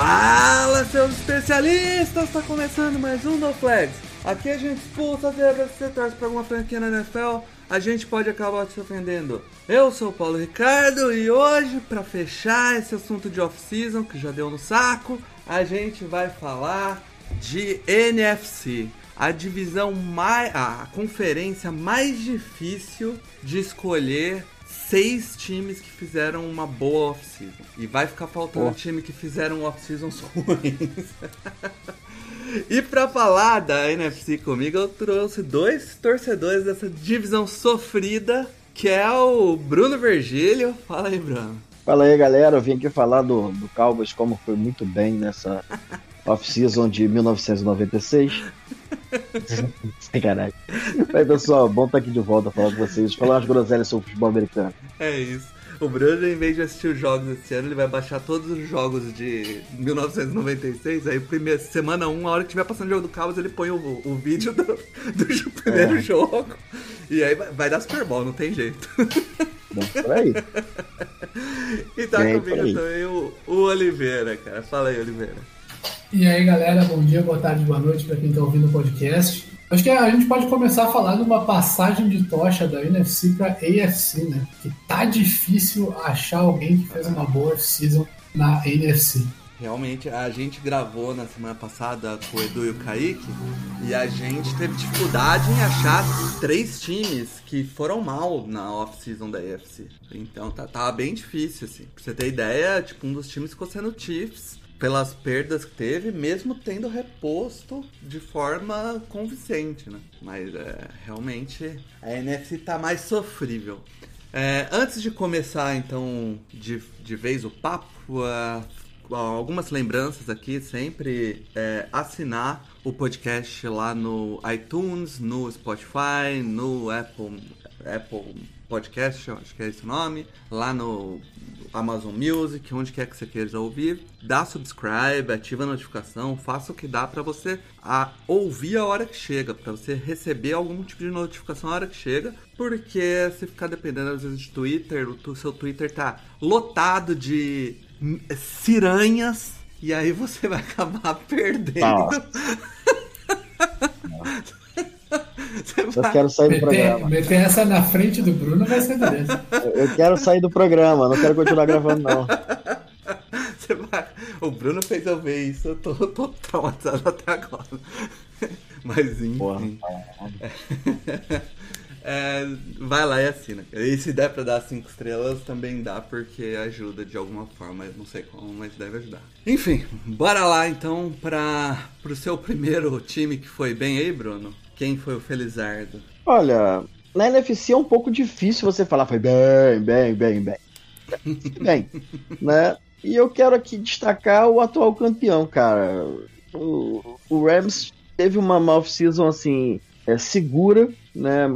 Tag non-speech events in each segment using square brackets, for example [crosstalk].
Fala, seus especialistas! Está começando mais um No Flags. Aqui a gente expulsa as regras, você torce para alguma franquia na NFL, a gente pode acabar te ofendendo. Eu sou o Paulo Ricardo e hoje, para fechar esse assunto de off-season que já deu no saco, a gente vai falar de NFC. A divisão mais. a conferência mais difícil de escolher seis times que fizeram uma boa off-season. E vai ficar faltando Pô. time que fizeram off-seasons ruins. [laughs] e pra falar da NFC comigo, eu trouxe dois torcedores dessa divisão sofrida, que é o Bruno Virgílio. Fala aí, Bruno. Fala aí, galera. Eu vim aqui falar do, do Cowboys, como foi muito bem nessa [laughs] off-season de 1996. Sacanagem. Mas, pessoal, bom estar aqui de volta falar com vocês. Falar umas groselhas sobre o futebol americano. É isso. O Bruno, em vez de assistir os jogos esse ano, ele vai baixar todos os jogos de 1996. Aí, primeira, semana 1, a hora que estiver passando o jogo do Cowboys, ele põe o, o vídeo do, do primeiro É. jogo. E aí vai, vai dar Super Bowl, não tem jeito. Bom, por aí. E tá É, comigo também o, o Oliveira, cara. Fala aí, Oliveira. E aí, galera, bom dia, boa tarde, boa noite para quem está ouvindo o podcast. Acho que a gente pode começar a falar de uma passagem de tocha da NFC para AFC, né? Que tá difícil achar alguém que fez uma boa season na NFC. Realmente, a gente gravou na semana passada com o Edu e o Kaique e a gente teve dificuldade em achar três times que foram mal na off-season da AFC. Então tá, bem difícil, assim. Pra você ter ideia, tipo, um dos times ficou sendo Chiefs pelas perdas que teve, mesmo tendo reposto de forma convincente, né? Mas é, realmente a NFC tá mais sofrível. É, antes de começar, então, de, de vez o papo, ah, algumas lembranças aqui, sempre é, assinar o podcast lá no iTunes, no Spotify, no Apple, Apple Podcast, acho que é esse o nome, lá no Amazon Music, onde quer que você queira ouvir. Dá subscribe, ativa a notificação, faça o que dá pra você a, ouvir a hora que chega, pra você receber algum tipo de notificação a hora que chega, porque se ficar dependendo às vezes de Twitter, o seu Twitter tá lotado de ciranhas. E aí você vai [laughs] acabar perdendo. Nossa. [laughs] Eu quero sair do Meter, programa. meter essa na frente do Bruno vai ser beleza. Eu- quero sair do programa. Não quero continuar gravando, não. Você vai- O Bruno fez eu ver isso, eu tô, tô traumatizado até agora. Mas enfim. Porra. É, vai lá e assina. E se der pra dar cinco estrelas, também dá, porque ajuda de alguma forma. Eu não sei como, mas deve ajudar. Enfim, bora lá então pra, pro seu primeiro time que foi bem aí, Bruno. Quem foi o Felizardo? Olha, na NFC é um pouco difícil você falar, foi bem, bem, bem, bem. [laughs] Bem, né? E eu quero aqui destacar o atual campeão, cara. O, o Rams teve uma off-season, assim, é, segura, né?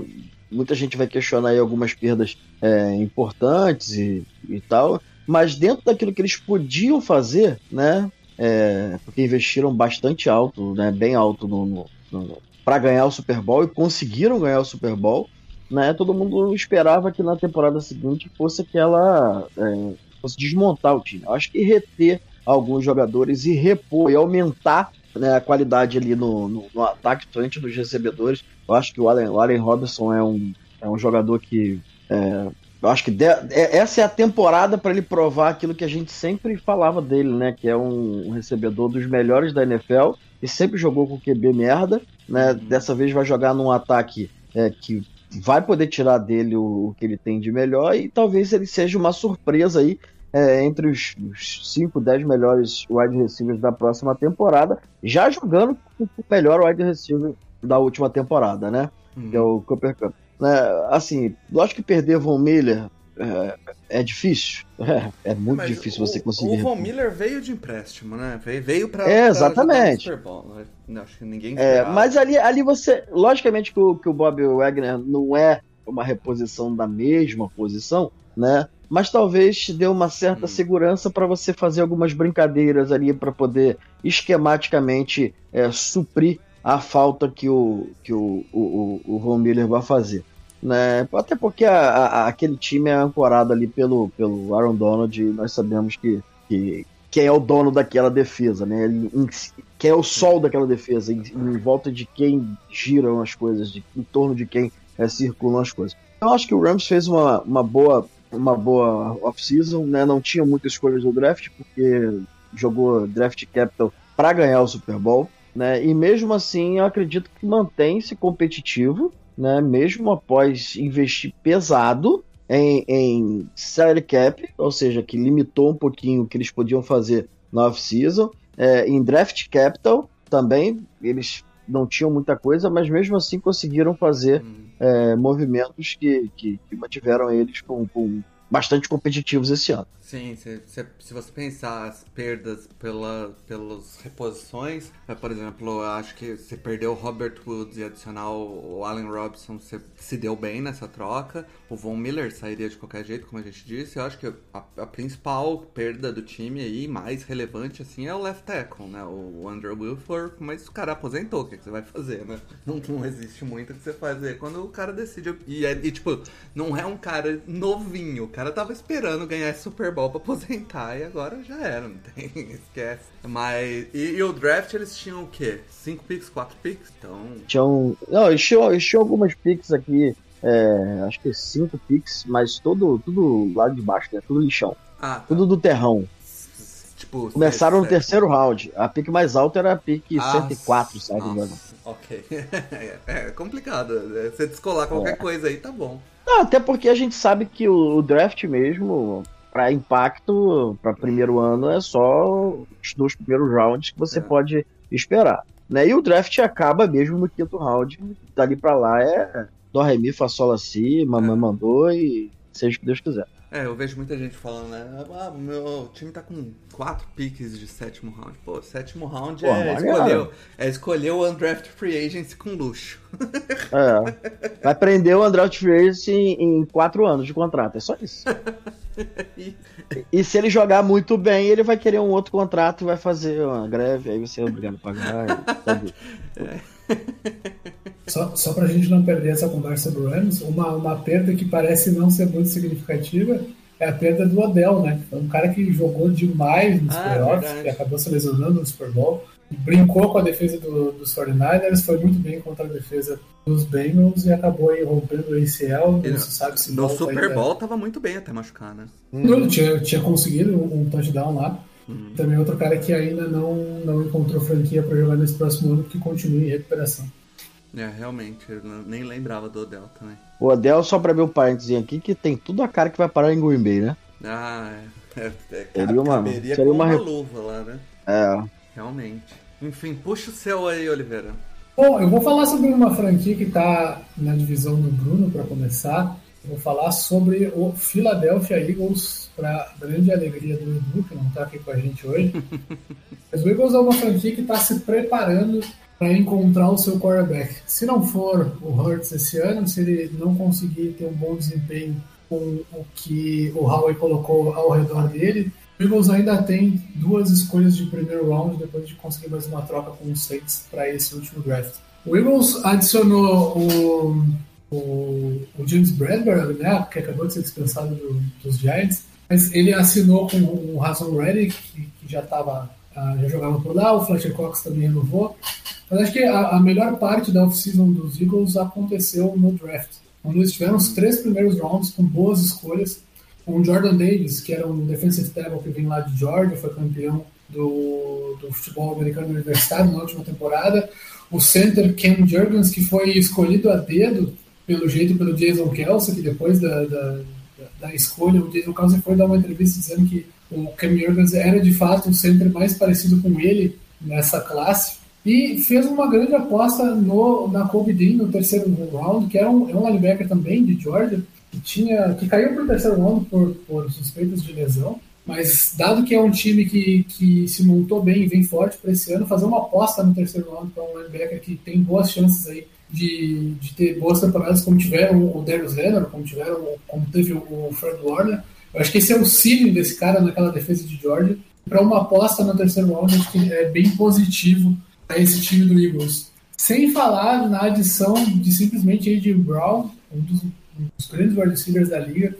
Muita gente vai questionar aí algumas perdas é, importantes e, e tal, mas dentro daquilo que eles podiam fazer, né? É, porque investiram bastante alto, né? Bem alto no, no, no para ganhar o Super Bowl e conseguiram ganhar o Super Bowl, né? Todo mundo esperava que na temporada seguinte fosse aquela é, fosse desmontar o time. Eu acho que reter alguns jogadores e repor e aumentar né, a qualidade ali no, no, no ataque frente dos recebedores. Eu acho que o Allen, o Allen Robinson é um, é um jogador que é, eu acho que de- é- essa é a temporada para ele provar aquilo que a gente sempre falava dele, né? Que é um, um recebedor dos melhores da NFL e sempre jogou com QB merda, né? Dessa vez vai jogar num ataque é, que vai poder tirar dele o, o que ele tem de melhor e talvez ele seja uma surpresa aí é, entre os 5, 10 melhores wide receivers da próxima temporada, já jogando com o melhor wide receiver da última temporada, né? Que é o Cooper Cup. Né, assim, lógico que perder Von Miller é, é difícil. É, é muito Mas difícil o, você conseguir. O Von Miller veio de empréstimo, né? Veio, veio pra. É, exatamente. Super Bowl, né? Acho que ninguém É, mas ali, ali você. Logicamente que o, que o Bob Wagner não é uma reposição da mesma posição, né? Mas talvez te dê uma certa Hum. segurança para você fazer algumas brincadeiras ali para poder esquematicamente é, suprir a falta que o, que o, o, o, o Von Miller vai fazer. Né? Até porque a- a- aquele time é ancorado ali pelo, pelo Aaron Donald e nós sabemos que, que quem é o dono daquela defesa, né? Ele, em quem é o sol daquela defesa, em, em volta de quem giram as coisas, de, em torno de quem é, circulam as coisas. Eu acho que o Rams fez uma, uma boa uma boa off-season, né? Não tinha muitas escolhas no draft porque jogou draft capital para ganhar o Super Bowl, né? E mesmo assim, eu acredito que mantém-se competitivo, né? Mesmo após investir pesado em, em salary cap, ou seja, que limitou um pouquinho o que eles podiam fazer na off-season, é, em draft capital também eles não tinham muita coisa, mas mesmo assim conseguiram fazer Hum. é, movimentos que, que, que mantiveram eles com, com bastante competitivos esse ano. Sim, se, se, se você pensar as perdas pela, pelas reposições, por exemplo, eu acho que você perdeu o Robert Woods e adicionar o, o Allen Robinson, você se deu bem nessa troca. O Von Miller sairia de qualquer jeito, como a gente disse. Eu acho que a, a principal perda do time aí, mais relevante, assim, é o left tackle, né? O Andrew Wilford, mas o cara aposentou, o que, que você vai fazer, né? [laughs] Não, não existe muito o que você fazer quando o cara decide. E, é- e, tipo, não é um cara novinho, o cara tava esperando ganhar Super Bowl pra aposentar e agora já era, não [laughs] tem, esquece. Mas. E, e o draft eles tinham o quê? 5 picks, 4 picks? Então. Tinham. Não, eles eles tinham algumas picks aqui, é, acho que cinco picks, mas todo, tudo lá de baixo, né? Tudo lixão. Ah, tá. Tudo do terrão. Tipo. Começaram no sete- terceiro round. A pick mais alta era a pick Ah, 104, se não me engano. nossa, Ok. [laughs] é, é complicado. né? Você descolar qualquer É. coisa aí, tá bom. Não, até porque a gente sabe que o, o draft mesmo, para impacto, para primeiro ano, é só os dois primeiros rounds que você É. pode esperar. Né? E o draft acaba mesmo no quinto round. Dali pra lá é Dó, Ré, Mi, Fá, Sol, Si, Mamãe É. mandou e seja o que Deus quiser. É, eu vejo muita gente falando, né? Ah, meu time tá com quatro piques de sétimo round. Pô, sétimo round Pô, é, escolher, é escolher o undraft free agency com luxo. É. Vai prender o Andrade Freire em, em quatro anos de contrato. É só isso. [laughs] E- E se ele jogar muito bem, ele vai querer um outro contrato e vai fazer uma greve, aí você é obrigado a pagar. Sabe? [laughs] Só, só pra gente não perder essa conversa do Rams, uma, uma perda que parece não ser muito significativa é a perda do Odell, né? Um cara que jogou demais nos Ah, playoffs, verdade. que acabou se lesionando no Super Bowl, brincou com a defesa do- dos 49ers, foi muito bem contra a defesa dos Bengals e acabou aí rompendo o ACL, E não se sabe se No Super ainda. Bowl tava muito bem até machucar, né? Ele tinha, tinha conseguido um um touchdown lá. Uhum. Também outro cara que ainda não, não encontrou franquia para jogar nesse próximo ano, que continue em recuperação. É, realmente, eu nem lembrava do Odell também. O Odell, só pra ver um parênteses aqui, que tem tudo a cara que vai parar em Green Bay, né? Ah, é. é, é Seria uma- seria com uma uma re- luva lá, né? É. Realmente. Enfim, puxa o seu aí, Oliveira. Bom, eu vou falar sobre uma franquia que está na divisão do Bruno para começar. Eu vou falar sobre o Philadelphia Eagles, para grande alegria do Edu, que não está aqui com a gente hoje. [laughs] Mas o Eagles é uma franquia que está se preparando para encontrar o seu quarterback. Se não for o Hurts esse ano, se ele não conseguir ter um bom desempenho com o que o Howie colocou ao redor dele, o Eagles ainda tem duas escolhas de primeiro round depois de conseguir mais uma troca com os Saints para esse último draft. O Eagles adicionou o, o, o James Bradbury, né, que acabou de ser dispensado do- dos Giants, mas ele assinou com o Hassan Reddick, que, que já estava já jogava por lá, o Fletcher Cox também renovou. Mas acho que a, a melhor parte da off-season dos Eagles aconteceu no draft, onde eles tiveram os três primeiros rounds com boas escolhas, com o Jordan Davis, que era um defensive tackle que vem lá de Georgia, foi campeão do, do futebol americano universitário na última temporada, o center Ken Jurgens, que foi escolhido a dedo, pelo jeito, pelo Jason Kelsey, que depois da, da, da escolha, o Jason Kelsey foi dar uma entrevista dizendo que o Cam Jurgens era de fato o center mais parecido com ele nessa classe, e fez uma grande aposta no, na Kobe Dean no terceiro round, que é um, é um linebacker também de Georgia, que, tinha, que caiu para o terceiro round por, por suspeitas de lesão, mas dado que é um time que, que se montou bem e vem forte para esse ano, fazer uma aposta no terceiro round para um linebacker que tem boas chances aí de, de ter boas temporadas, como tiveram o Darius Leonard, como, tiveram, como teve o Fred Warner. Eu acho que esse é o cílio desse cara naquela defesa de Georgia. Para uma aposta no terceiro round, acho que é bem positivo para esse time do Eagles. Sem falar na adição de simplesmente A.J. Brown, um dos, um dos grandes wide receivers da liga,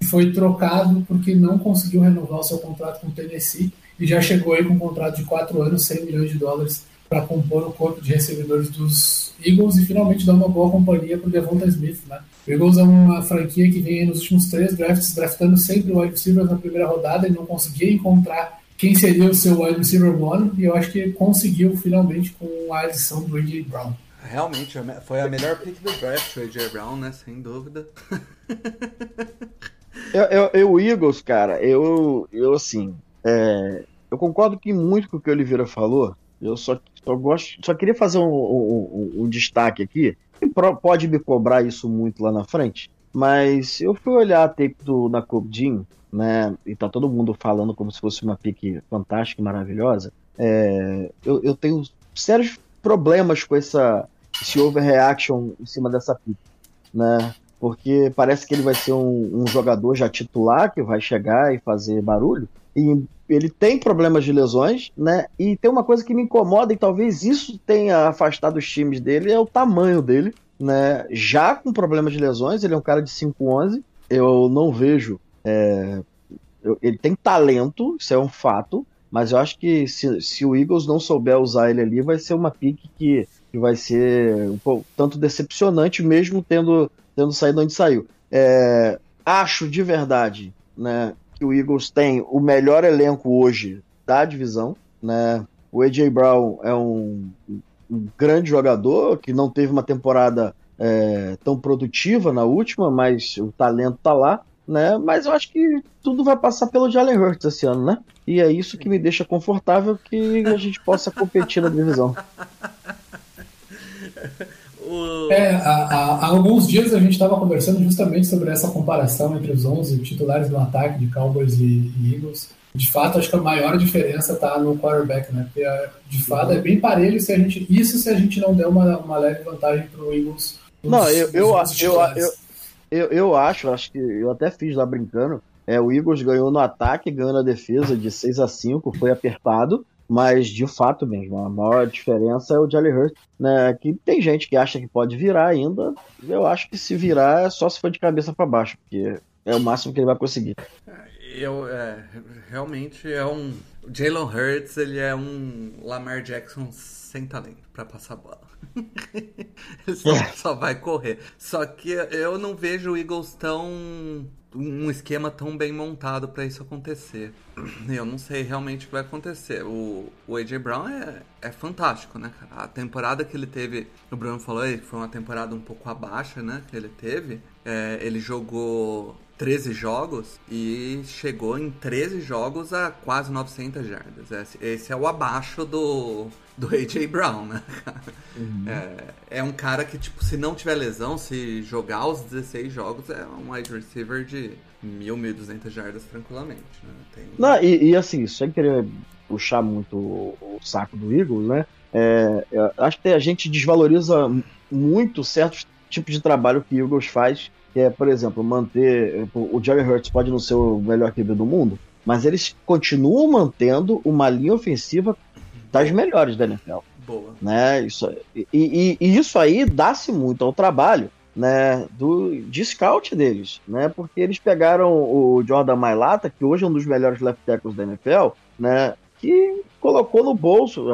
que foi trocado porque não conseguiu renovar o seu contrato com o Tennessee e já chegou aí com um contrato de 4 anos, 100 milhões de dólares para compor o corpo de recebedores dos Eagles e finalmente dar uma boa companhia para o Devonta Smith. Né? O Eagles é uma franquia que vem nos últimos três drafts draftando sempre o wide receiver na primeira rodada e não conseguia encontrar quem seria o seu wide receiver one e eu acho que conseguiu finalmente com a adição do A.J. Brown. Realmente, foi a melhor pick do draft, o A.J. Brown, né? Sem dúvida. [laughs] eu, eu, eu, Eagles, cara, eu, eu assim, é, eu concordo que muito com o que o Oliveira falou, eu só, só, gosto, só queria fazer um, um, um, um destaque aqui. E pode me cobrar isso muito lá na frente, mas eu fui olhar a tape do Nakob Jean, né? E tá todo mundo falando como se fosse uma pique fantástica e maravilhosa. É, eu, eu tenho sérios problemas com essa, esse overreaction em cima dessa pique, né? Porque parece que ele vai ser um, um jogador já titular que vai chegar e fazer barulho. E ele tem problemas de lesões, né? E tem uma coisa que me incomoda, e talvez isso tenha afastado os times dele, é o tamanho dele, né? Já com problemas de lesões, ele é um cara de 5'11, eu não vejo. É, eu, ele tem talento, isso é um fato, mas eu acho que se, se o Eagles não souber usar ele ali, vai ser uma pique que, que vai ser um pouco, tanto decepcionante, mesmo tendo, tendo saído onde saiu. É, acho de verdade, né? Que o Eagles tem o melhor elenco hoje da divisão, né? O AJ Brown é um, um grande jogador que não teve uma temporada é, tão produtiva na última, mas o talento tá lá, né? Mas eu acho que tudo vai passar pelo Jalen Hurts esse ano, né? E é isso que me deixa confortável que a gente possa competir na divisão. [laughs] É, há, há, alguns dias a gente estava conversando justamente sobre essa comparação entre os 11 titulares do ataque de Cowboys e, e Eagles. De fato, acho que a maior diferença está no quarterback, né? Porque, de fato, é bem parelho se a gente, isso se a gente não der uma, uma leve vantagem para o Eagles. não, eu, eu, eu, eu, eu, eu acho, acho que eu até fiz lá brincando. É, o Eagles ganhou no ataque, ganhou na defesa de 6 a 5 foi apertado. Mas, de fato mesmo, a maior diferença é o Jalen Hurts, né? Que tem gente que acha que pode virar ainda. Eu acho que se virar é só se for de cabeça para baixo, porque é o máximo que ele vai conseguir. Eu, é, realmente é um. O Jalen Hurts, ele é um Lamar Jackson sem talento para passar bola. [laughs] ele só, é. só, vai correr. Só que eu não vejo o Eagles tão um esquema tão bem montado para isso acontecer. Eu não sei realmente o que vai acontecer. O, o AJ Brown é, é fantástico, né, cara? A temporada que ele teve, o Bruno falou aí, foi uma temporada um pouco abaixo, né, que ele teve. É, ele jogou 13 jogos e chegou em 13 jogos a quase 900 jardas. Esse, é o abaixo do, do AJ Brown, né? Uhum. É, é, um cara que, tipo, se não tiver lesão, se jogar os 16 jogos, é um wide receiver de 1.000, 1.200 jardas tranquilamente, né? Tem... Não, e, e, assim, sem querer puxar muito o, o saco do Eagles, né? É, acho que a gente desvaloriza muito certos tipos de trabalho que o Eagles faz, que é, por exemplo, manter... O Jerry Hurts pode não ser o melhor QB do mundo, mas eles continuam mantendo uma linha ofensiva das melhores da NFL. Boa. Né? Isso, e, e, e isso aí dá-se muito ao trabalho né, do, de scout deles, né? Porque eles pegaram o Jordan Mailata, que hoje é um dos melhores left tackles da NFL, né? Que colocou no bolso,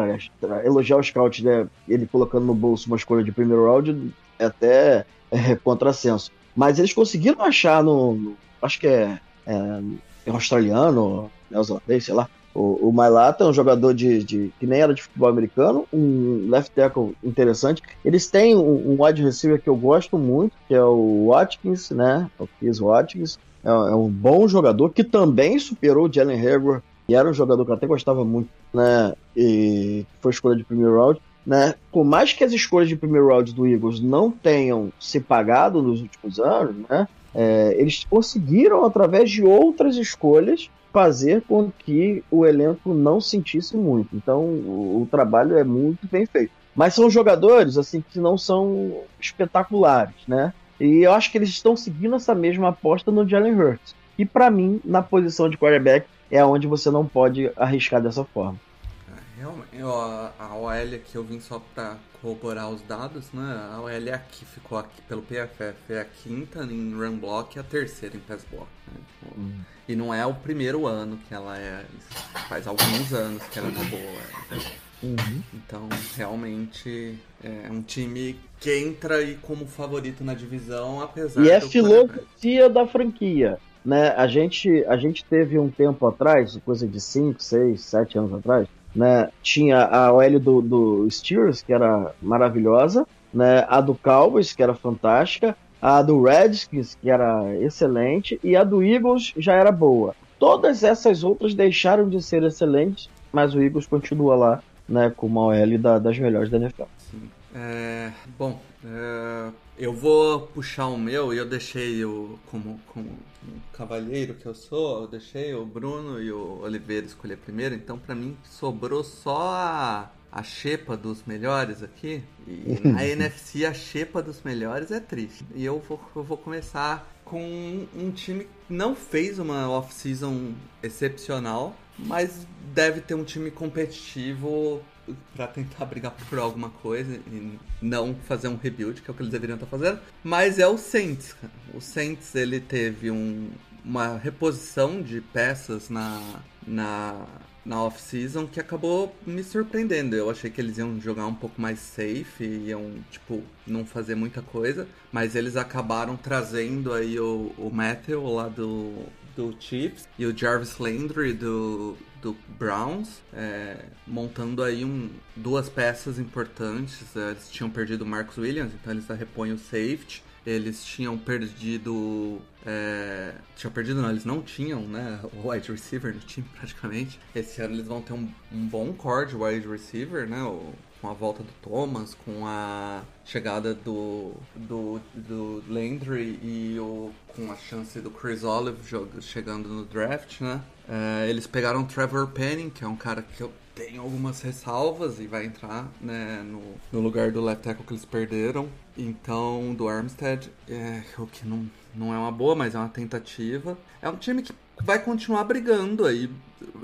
elogiar o scout, né, ele colocando no bolso uma escolha de primeiro round é até é, contrassenso. Mas eles conseguiram achar no, no acho que é, é, é australiano, neozelandês, sei lá, o, o Mailata é um jogador de, de, que nem era de futebol americano, um left tackle interessante. Eles têm um, um wide receiver que eu gosto muito, que é o Watkins, né? O Chris Watkins. É, é um bom jogador que também superou o Jalen Hager, e era um jogador que eu até gostava muito, né? E foi escolha de primeiro round. Né? Por mais que as escolhas de primeiro round do Eagles não tenham se pagado nos últimos anos, né? É, eles conseguiram, através de outras escolhas, fazer com que o elenco não sentisse muito. Então, o, o trabalho é muito bem feito. Mas são jogadores assim que não são espetaculares, né? E eu acho que eles estão seguindo essa mesma aposta no Jalen Hurts. E para mim, na posição de quarterback, é onde você não pode arriscar dessa forma. É, realmente, a OL que eu vim só para corroborar os dados, né? A OL aqui ficou aqui pelo PFF é a quinta em run block e a terceira em pass block. Né? Uhum. E não é o primeiro ano que ela é. Faz alguns anos que ela é uma boa. Uhum. Então, realmente é um time que entra aí como favorito na divisão, apesar E é filosofia da franquia. Né? A, gente, a gente teve um tempo atrás, coisa de 5, 6, 7 anos atrás, né? tinha a OL do, do Steelers, que era maravilhosa, né? a do Cowboys, que era fantástica, a do Redskins, que era excelente, e a do Eagles já era boa. Todas essas outras deixaram de ser excelentes, mas o Eagles continua lá né, com uma OL da, das melhores da NFL. Sim. É, bom, é, eu vou puxar o meu e eu deixei o como, como cavalheiro que eu sou, eu deixei o Bruno e o Oliveira escolher primeiro, então para mim sobrou só a, a xepa dos melhores aqui. E [laughs] na NFC a xepa dos melhores é triste. E eu vou, eu vou começar com um, um time que não fez uma off-season excepcional, mas deve ter um time competitivo para tentar brigar por alguma coisa e não fazer um rebuild, que é o que eles deveriam estar fazendo. Mas é o Saints. O Saints ele teve um, uma reposição de peças na, na, na off-season que acabou me surpreendendo. Eu achei que eles iam jogar um pouco mais safe, iam, tipo, não fazer muita coisa, mas eles acabaram trazendo aí o, o Matthew lá do, do Chiefs e o Jarvis Landry do, do Browns, é, montando aí um, duas peças importantes. É, eles tinham perdido o Marcus Williams, então eles repõem o safety. Eles tinham perdido. É, tinham perdido, não, eles não tinham, né? O wide receiver no time [laughs] praticamente. Esse ano eles vão ter um, um bom core de wide receiver, né? O, com a volta do Thomas, com a chegada do, do, do Landry e o, com a chance do Chris Olive chegando no draft, né? É, eles pegaram Trevor Penning, que é um cara que eu tenho algumas ressalvas e vai entrar né, no, no lugar do left tackle que eles perderam. Então, do Armstead, é, o que não, não é uma boa, mas é uma tentativa. É um time que vai continuar brigando aí.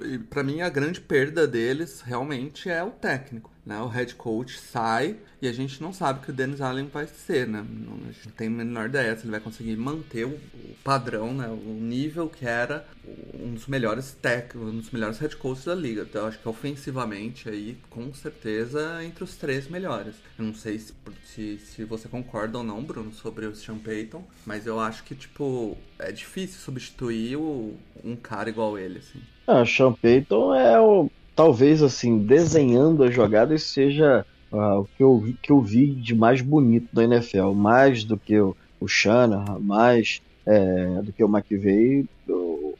E para mim a grande perda deles realmente é o técnico. Né? O head coach sai e a gente não sabe o que o Dennis Allen vai ser, né? Não, a gente não tem a menor ideia se ele vai conseguir manter o, o, padrão, né? O nível que era um dos melhores técnicos, um dos melhores head coaches da liga. Então eu acho que ofensivamente aí, com certeza, entre os três melhores. Eu não sei se, se, se você concorda ou não, Bruno, sobre o Sean Payton, mas eu acho que, tipo, é difícil substituir o, um cara igual ele, assim. Ah, o Sean Payton é o talvez assim, desenhando as jogadas seja uh, o que eu, que eu vi de mais bonito da NFL, mais do que o, o Shanahan, mais é, do que o McVeigh, o,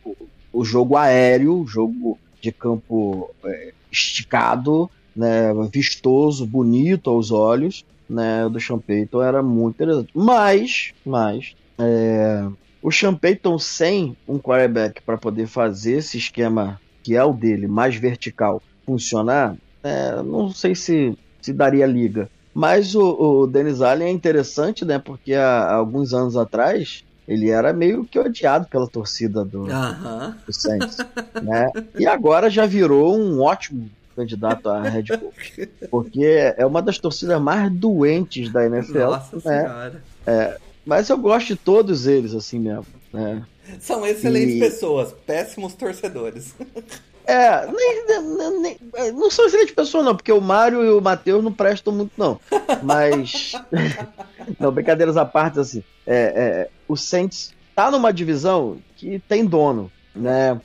o, jogo aéreo, o jogo de campo é, esticado, né, vistoso, bonito aos olhos, né, do Sean Payton era muito interessante. Mas, mas é, o Sean Payton sem um quarterback para poder fazer esse esquema que é o dele, mais vertical, funcionar, é, não sei se, se daria liga. Mas o, o Dennis Allen é interessante, né? Porque há, há, alguns anos atrás ele era meio que odiado pela torcida do, uh -huh. do Saints, né? E agora já virou um ótimo candidato a head coach, porque é uma das torcidas mais doentes da NFL. Nossa né? senhora. É, mas eu gosto de todos eles assim mesmo, né? São excelentes e... pessoas, péssimos torcedores. [laughs] É, nem, nem, nem, não são excelentes pessoas, não, porque o Mário e o Matheus não prestam muito, não. Mas. [laughs] não, brincadeiras à parte, assim. É, é, o Saints tá numa divisão que tem dono, né?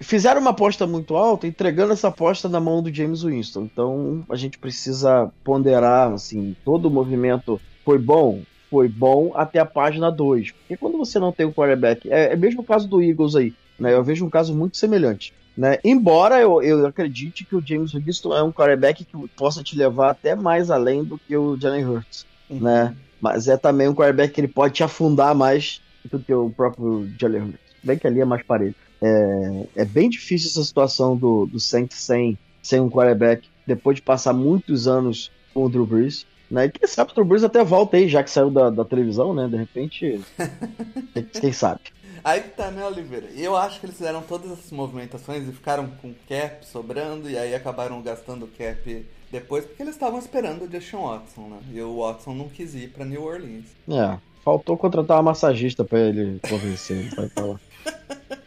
Fizeram uma aposta muito alta, entregando essa aposta na mão do James Winston. Então a gente precisa ponderar, assim, todo o movimento foi bom, foi bom até a página 2. Porque quando você não tem um quarterback, é, é mesmo o caso do Eagles aí, né? Eu vejo um caso muito semelhante. Né? Embora eu, eu acredite que o James Winston é um quarterback que possa te levar até mais além do que o Jalen Hurts, uhum. né? Mas é também um quarterback que ele pode te afundar mais do que o próprio Jalen Hurts. Bem que ali é mais parelho. É, é bem difícil essa situação do, do Saints sem, sem um quarterback, depois de passar muitos anos com o Drew Brees. Né? E quem sabe o Drew Brees até volta aí, já que saiu da, da televisão, né? De repente, [laughs] quem sabe. Aí que tá, né, Oliveira? Eu acho que eles fizeram todas essas movimentações e ficaram com cap sobrando e aí acabaram gastando cap depois porque eles estavam esperando o Justin Watson, né? E o Watson não quis ir pra New Orleans. É, faltou contratar uma massagista pra ele convencer, vai falar. [laughs]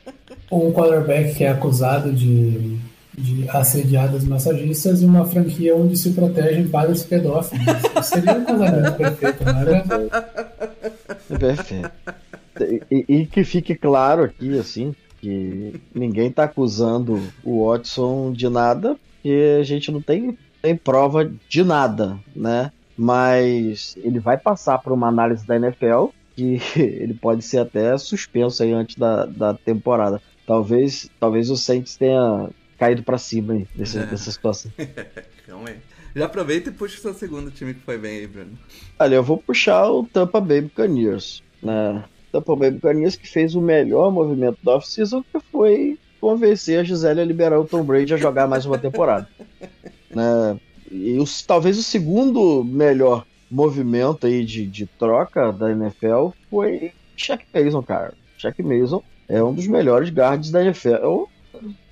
Um quarterback que é acusado de, de assediar das massagistas e uma franquia onde se protegem padres pedófilos. Seria um casamento perfeito, não é? Perfeito. E, e, que fique claro aqui, assim, que ninguém tá acusando o Watson de nada, porque a gente não tem, tem prova de nada, né? Mas ele vai passar por uma análise da NFL que [laughs] ele pode ser até suspenso aí antes da, da temporada. Talvez, talvez o Saints tenha caído para cima aí desse, é. dessa situação. [laughs] Calma aí. Já aproveita e puxa o seu segundo time que foi bem aí, Bruno. Olha, eu vou puxar o Tampa Bay Buccaneers, né? Tampa Bay Buccaneers que fez o melhor movimento da off-season, que foi convencer a Gisele a liberar o Tom Brady a jogar mais uma temporada. [laughs] né? E os, talvez o segundo melhor movimento aí de, de troca da NFL foi Shaq Mason, cara. Shaq Mason é um dos melhores guards da NFL.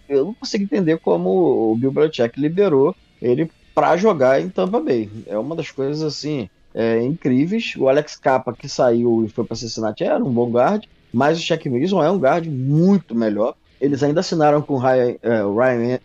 Eu, não consigo entender como o Bill Belichick liberou ele para jogar em Tampa Bay. É uma das coisas assim é, incríveis. O Alex Capa, que saiu e foi para Cincinnati, era um bom guard, mas o Shaq Mason é um guard muito melhor. Eles ainda assinaram com o Ryan, é, Ryan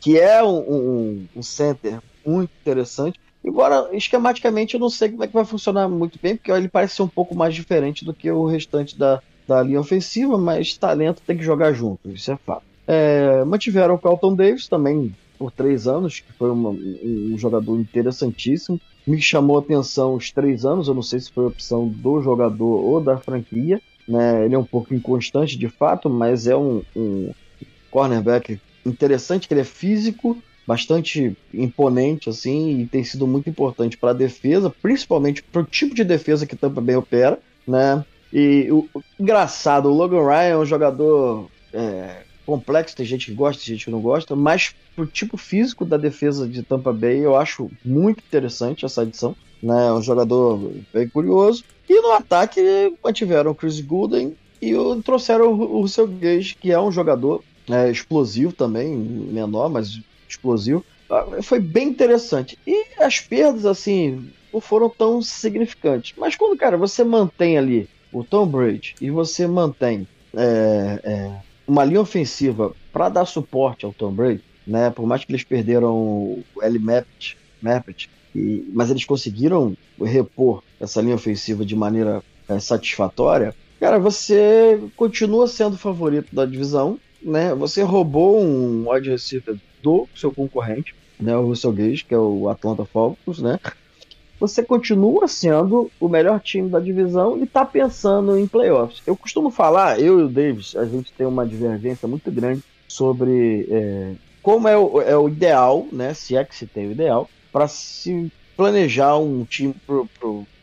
que é um, um, um, center muito interessante. Embora esquematicamente eu não sei como é que vai funcionar muito bem, porque ele parece ser um pouco mais diferente do que o restante da, da linha ofensiva, mas talento tem que jogar junto, isso é fato. É, mantiveram o Carlton Davis também por três anos, que foi uma, um jogador interessantíssimo me chamou a atenção os três anos, eu não sei se foi opção do jogador ou da franquia, né? Ele é um pouco inconstante de fato, mas é um, um cornerback interessante, que ele é físico, bastante imponente assim e tem sido muito importante para a defesa, principalmente para o tipo de defesa que Tampa Bay opera, né? E o, engraçado, o Logan Ryan é um jogador é, complexo, tem gente que gosta, tem gente que não gosta, mas pro tipo físico da defesa de Tampa Bay, eu acho muito interessante essa adição. Né, um jogador bem curioso. E no ataque mantiveram o Chris Gooden e trouxeram o Russell Gage, que é um jogador é, explosivo também, menor, mas explosivo. Ah, foi bem interessante. E as perdas, assim, não foram tão significantes. Mas quando, cara, você mantém ali o Tom Brady e você mantém é, é, uma linha ofensiva para dar suporte ao Tom Brady, né? Por mais que eles perderam o L. Mappet, mas eles conseguiram repor essa linha ofensiva de maneira é, satisfatória. Cara, você continua sendo favorito da divisão, né? Você roubou um wide receiver do seu concorrente, né? O Russell Gage, que é o Atlanta Falcons, né? Você continua sendo o melhor time da divisão e está pensando em playoffs. Eu costumo falar, eu e o Davis, a gente tem uma divergência muito grande sobre é, como é o, é o, ideal, né? Se é que se tem o ideal, para se planejar um time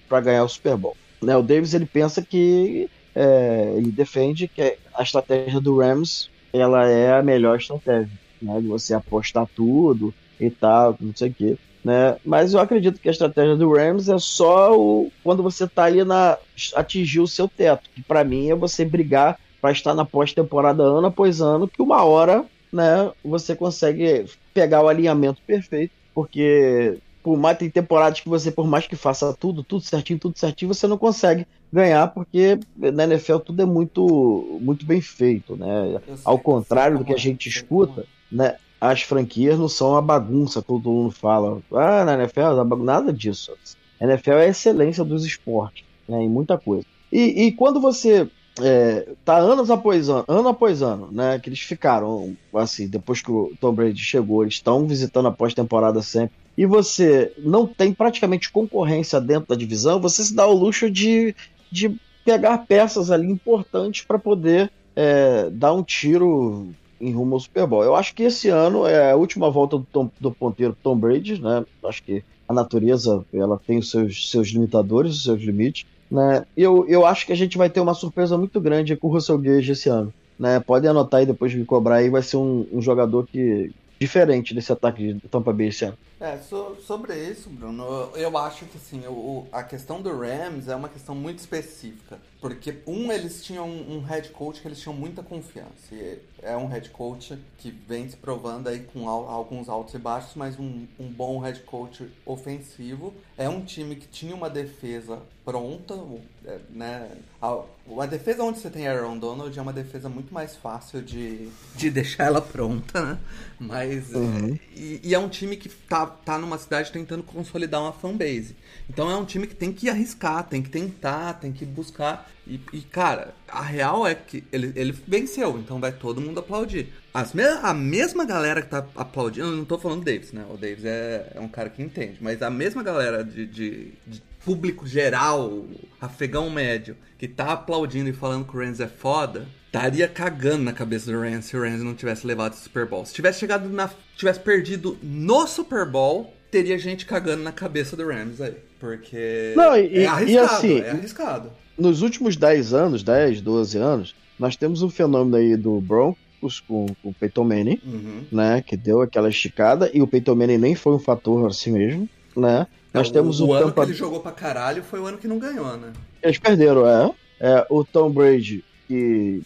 para ganhar o Super Bowl. Né, o Davis ele pensa que é, ele defende que a estratégia do Rams ela é a melhor estratégia, né? De você apostar tudo e tal, não sei o quê né? Mas eu acredito que a estratégia do Rams é só o, quando você está ali na atingir o seu teto, que para mim é você brigar para estar na pós-temporada ano após ano, que uma hora, né, você consegue pegar o alinhamento perfeito, porque por mais tem temporadas que você por mais que faça tudo, tudo certinho, tudo certinho, você não consegue ganhar porque na NFL tudo é muito muito bem feito, né? Ao contrário do que a gente escuta, né? As franquias não são a bagunça, todo mundo fala. Ah, na NFL, nada disso. A NFL é a excelência dos esportes, né, em muita coisa. E, e quando você é, tá anos após ano, ano após ano, né, que eles ficaram, assim, depois que o Tom Brady chegou, eles estão visitando a pós-temporada sempre, e você não tem praticamente concorrência dentro da divisão, você se dá o luxo de, de pegar peças ali importantes para poder é, dar um tiro em rumo ao Super Bowl. Eu acho que esse ano é a última volta do, Tom, do ponteiro Tom Brady, né? Acho que a natureza ela tem os seus, seus limitadores, os seus limites. Né? Eu, eu acho que a gente vai ter uma surpresa muito grande com o Russell Gage esse ano. Né? Podem anotar aí depois de me cobrar aí, vai ser um, um jogador que diferente desse ataque de Tampa Bay esse ano. É, so, sobre isso, Bruno, eu acho que assim, o, a questão do Rams é uma questão muito específica. Porque, um, eles tinham um head coach que eles tinham muita confiança. E é um head coach que vem se provando aí com alguns altos e baixos, mas um, um bom head coach ofensivo. É um time que tinha uma defesa pronta, é, né? A, defesa onde você tem Aaron Donald é uma defesa muito mais fácil de, de deixar ela pronta, né? Mas. Uhum. É, e, e, é um time que tá, tá numa cidade tentando consolidar uma fanbase. Então é um time que tem que arriscar, tem que tentar, tem que buscar. E, e cara, a real é que ele, ele venceu, então vai todo mundo aplaudir. As me a mesma galera que tá aplaudindo, eu não tô falando Davis, né? O Davis é, é um cara que entende, mas a mesma galera de, de, de público geral, afegão médio, que tá aplaudindo e falando que o Rams é foda, estaria cagando na cabeça do Rams se o Rams não tivesse levado o Super Bowl. Se tivesse chegado na. tivesse perdido no Super Bowl, teria gente cagando na cabeça do Rams aí. Porque não, e, é arriscado, e assim, é arriscado. Nos últimos 10 anos, 10, 12 anos, nós temos um fenômeno aí do Broncos com, com o Peyton Manning, uhum. né? Que deu aquela esticada, e o Peyton Manning nem foi um fator assim mesmo, né? Nós é, temos o, o ano Tampa... que ele jogou pra caralho foi o ano que não ganhou, né? Eles perderam, é. é o Tom Brady, que,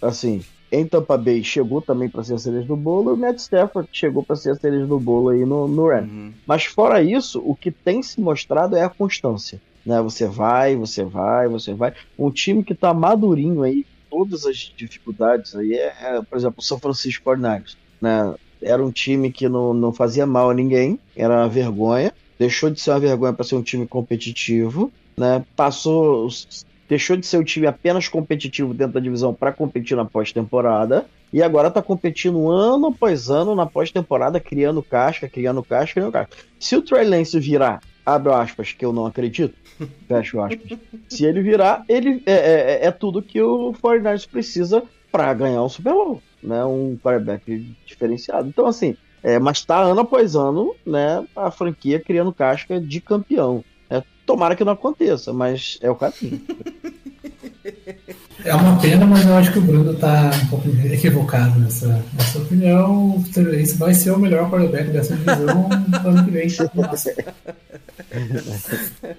assim, em Tampa Bay chegou também para ser a cereja do bolo, e o Matt Stafford chegou para ser a cereja do bolo aí no, no Rams. Uhum. Mas fora isso, o que tem se mostrado é a constância. Né? Você vai, você vai, você vai. Um time que tá madurinho aí, todas as dificuldades aí, é, é por exemplo, o São Francisco 49 né? Era um time que não, não fazia mal a ninguém, era uma vergonha, deixou de ser uma vergonha para ser um time competitivo, né? Passou, deixou de ser um time apenas competitivo dentro da divisão para competir na pós-temporada e agora está competindo ano após ano na pós-temporada, criando casca, criando casca, criando casca. Se o Trey Lance virar, abre aspas, que eu não acredito, [laughs] fecho aspas, se ele virar, ele é, é, é, é tudo que o 49 precisa para ganhar um Super Bowl, né? Um quarterback diferenciado. Então, assim, é, mas está ano após ano, né, a franquia criando casca de campeão. É, tomara que não aconteça, mas é o caminho. É uma pena, mas eu acho que o Bruno está um pouco equivocado nessa, nessa opinião. Esse vai ser o melhor quarterback dessa divisão no ano que vem. [laughs]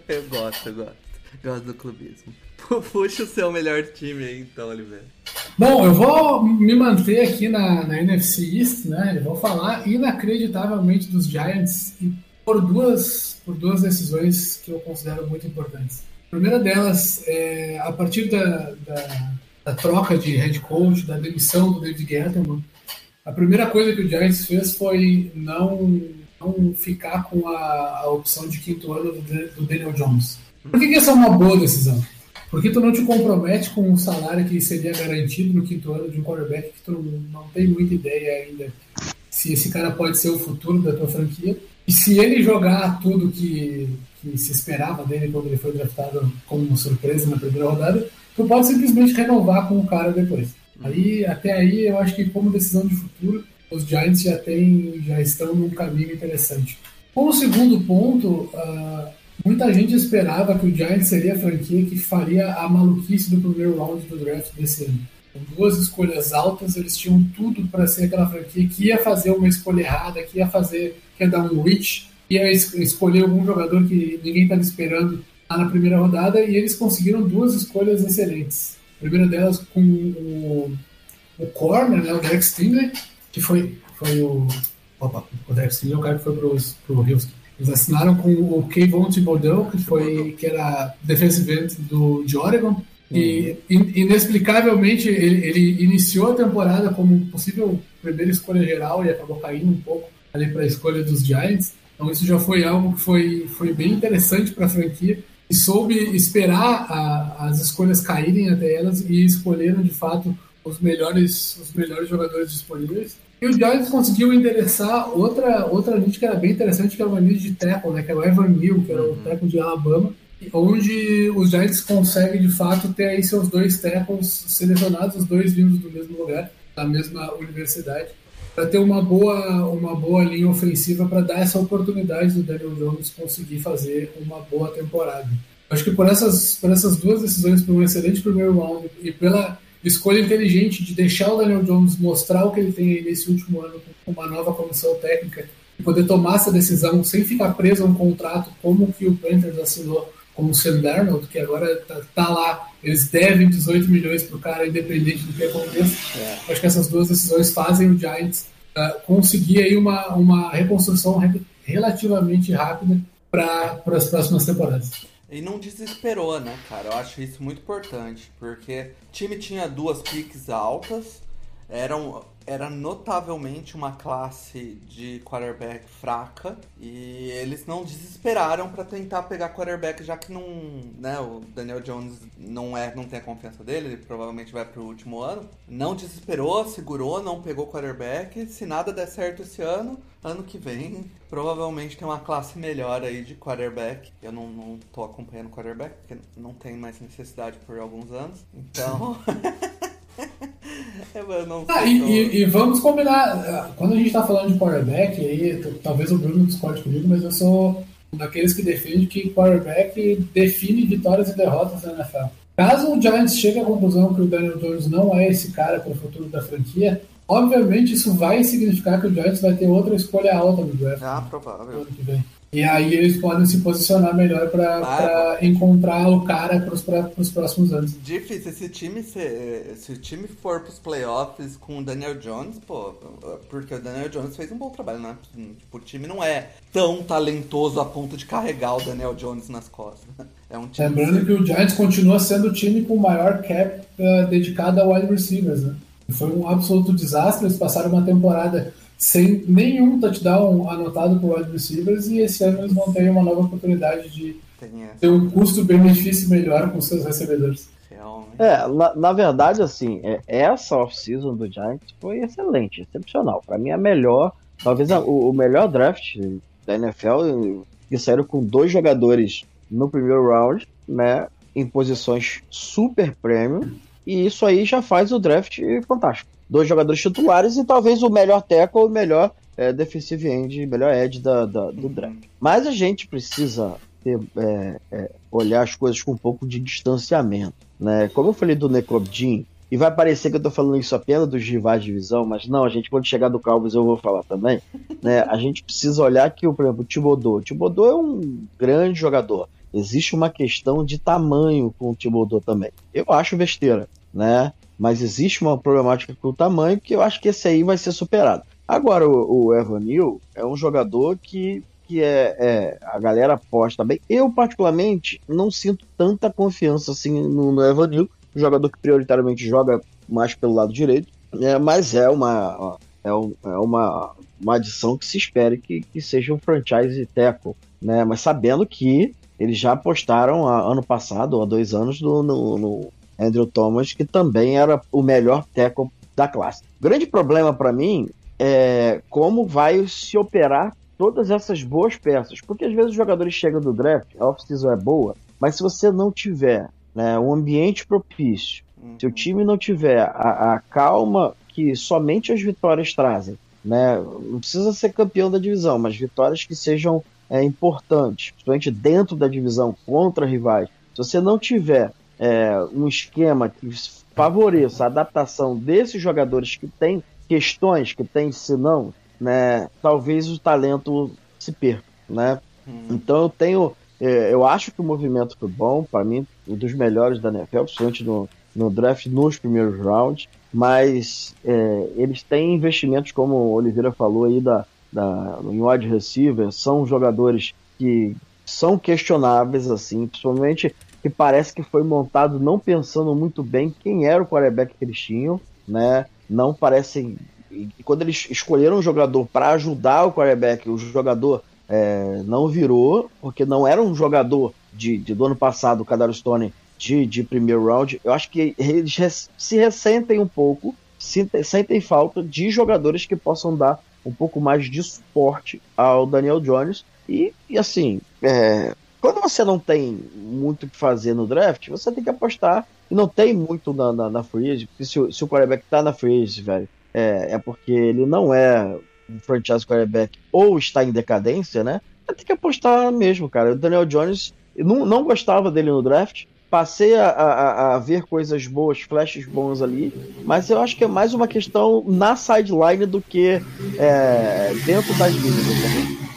eu gosto, eu gosto. Gosto do clubismo. Puxa o seu melhor time aí, então, Oliveira. Bom, eu vou me manter aqui na, na NFC East, né? Eu vou falar inacreditavelmente dos Giants e por duas, por duas decisões que eu considero muito importantes. A primeira delas, é, a partir da, da, da, troca de head coach, da demissão do David Gettleman, a primeira coisa que o Giants fez foi não, não ficar com a, a opção de quinto ano do, do Daniel Jones. Por que, que essa é uma boa decisão? Porque tu não te compromete com um salário que seria garantido no quinto ano de um quarterback que tu não, tem muita ideia ainda se esse cara pode ser o futuro da tua franquia. E se ele jogar tudo que, que se esperava dele quando ele foi draftado como uma surpresa na primeira rodada, tu pode simplesmente renovar com o cara depois. Aí, até aí, eu acho que como decisão de futuro, os Giants já, tem, já estão num caminho interessante. Como segundo ponto, uh, Muita gente esperava que o Giants seria a franquia que faria a maluquice do primeiro round do draft desse ano. Com duas escolhas altas, eles tinham tudo para ser aquela franquia que ia fazer uma escolha errada, que ia fazer, que ia dar um reach, ia escolher algum jogador que ninguém estava esperando lá na primeira rodada, e eles conseguiram duas escolhas excelentes. A primeira delas com o, o corner, né, o Derek Stingley, que foi, foi o. Opa, o Derek Stingley é o cara que foi para o Houston. Eles assinaram com o Kayvon Thibodeau, que, foi, que era defensive end do, de Oregon. E uhum. inexplicavelmente ele, ele, iniciou a temporada como possível primeira escolha geral e acabou caindo um pouco ali para a escolha dos Giants. Então isso já foi algo que foi, foi bem interessante para a franquia e soube esperar a, as escolhas caírem até elas e escolheram de fato os melhores os melhores jogadores disponíveis. E o Giants conseguiu endereçar outra, outra lead que era bem interessante, que era uma lead de tackle, né? Que era o Evan Neal, que era o uhum. tackle de Alabama, onde os Giants conseguem, de fato, ter aí seus dois tackles selecionados, os dois vindos do mesmo lugar, da mesma universidade, para ter uma boa, uma boa linha ofensiva para dar essa oportunidade do Daniel Jones conseguir fazer uma boa temporada. Acho que por essas, por essas duas decisões, por um excelente primeiro round e pela escolha inteligente de deixar o Daniel Jones mostrar o que ele tem nesse último ano com uma nova comissão técnica e poder tomar essa decisão sem ficar preso a um contrato como que o Panthers assinou com o Sam Darnold, que agora tá, tá lá, eles devem 18 milhões pro cara, independente do que aconteça. É. Acho que essas duas decisões fazem o Giants uh, conseguir aí uma, uma reconstrução re relativamente rápida para as próximas temporadas. E não desesperou, né, cara? Eu acho isso muito importante, porque o time tinha duas piques altas, eram, era notavelmente uma classe de quarterback fraca e eles não desesperaram para tentar pegar quarterback já que não, né, o Daniel Jones não é, não tem a confiança dele, ele provavelmente vai pro último ano. Não desesperou, segurou, não pegou quarterback. Se nada der certo esse ano, ano que vem provavelmente tem uma classe melhor aí de quarterback. Eu não, não tô acompanhando quarterback porque não tem mais necessidade por alguns anos. Então, [laughs] [laughs] [laughs] ah, e, e, vamos combinar, quando a gente está falando de quarterback, aí talvez o Bruno discorde comigo, mas eu sou daqueles que defende que quarterback define vitórias e derrotas na NFL. Caso o Giants chegue à conclusão que o Daniel Jones não é esse cara para o futuro da franquia, obviamente isso vai significar que o Giants vai ter outra escolha alta no draft. Ah, provável. Ano que vem. E aí eles podem se posicionar melhor para ah, encontrar o cara para os próximos anos. Difícil. Se o time, se, se o time for para os playoffs com o Daniel Jones, pô, porque o Daniel Jones fez um bom trabalho, né? Tipo, o time não é tão talentoso a ponto de carregar o Daniel Jones nas costas. É um time Lembrando que o Giants continua sendo o time com o maior cap uh, dedicado a wide receivers, né? Foi um absoluto desastre. Eles passaram uma temporada sem nenhum touchdown anotado por wide receivers e esse ano eles vão ter uma nova oportunidade de ter um custo-benefício melhor com seus recebedores. É, na, na verdade, assim, é, essa off-season do Giants foi excelente, excepcional. Para mim, é a melhor, talvez a, o, o, melhor draft da NFL, que saíram com dois jogadores no primeiro round, né, em posições super premium, e isso aí já faz o draft fantástico dois jogadores titulares e talvez o melhor tackle, o melhor é, defensive end, melhor edge da, da, do draft. Mas a gente precisa ter, é, é, olhar as coisas com um pouco de distanciamento. Né? Como eu falei do Necrobdin, e vai parecer que eu tô falando isso apenas dos rivais de divisão, mas não, a gente, quando chegar do Cowboys, eu vou falar também. [laughs] Né? A gente precisa olhar que, por exemplo, o Thibodeau. O Thibodeau é um grande jogador. Existe uma questão de tamanho com o Thibodeau também. Eu acho besteira, né? Mas existe uma problemática com o tamanho que eu acho que esse aí vai ser superado. Agora, o, o Evan Neal é um jogador que, que é, é, a galera aposta bem. Eu, particularmente, não sinto tanta confiança assim no, no Evan Neal, um jogador que prioritariamente joga mais pelo lado direito, é, mas é uma, é, um, é uma, uma adição que se espere que, que seja um franchise tackle, né? mas sabendo que eles já apostaram ano passado, ou há dois anos, no, no, no Andrew Thomas, que também era o melhor tackle da classe. O grande problema para mim é como vai se operar todas essas boas peças, porque às vezes os jogadores chegam do draft, a off-season é boa, mas se você não tiver né, um ambiente propício, uhum. se o time não tiver a, a calma que somente as vitórias trazem, né, não precisa ser campeão da divisão, mas vitórias que sejam é, importantes, principalmente dentro da divisão contra rivais. Se você não tiver é, um esquema que favoreça a adaptação desses jogadores que têm questões, que têm senão, né, talvez o talento se perca, né? Hum. Então eu tenho, é, eu acho que o movimento foi bom, para mim, um dos melhores da NFL, principalmente no, no draft nos primeiros rounds, mas é, eles têm investimentos, como o Oliveira falou aí, da, da, em wide receiver, são jogadores que são questionáveis, assim, principalmente que parece que foi montado não pensando muito bem quem era o quarterback que eles tinham, né? Não parecem. E quando eles escolheram um jogador para ajudar o quarterback, o jogador é, não virou, porque não era um jogador de, de do ano passado, o Kadar Stone, de, de primeiro round. Eu acho que eles se ressentem um pouco, sentem, sentem falta de jogadores que possam dar um pouco mais de suporte ao Daniel Jones. E, e assim, é, quando você não tem muito o que fazer no draft, você tem que apostar. E não tem muito na, na, na free porque se, se o quarterback tá na free velho, é, é porque ele não é um franchise quarterback ou está em decadência, né? Tem que apostar mesmo, cara. O Daniel Jones não, não gostava dele no draft. Passei a, a, a ver coisas boas, flashes bons ali, mas eu acho que é mais uma questão na sideline do que é, dentro das linhas.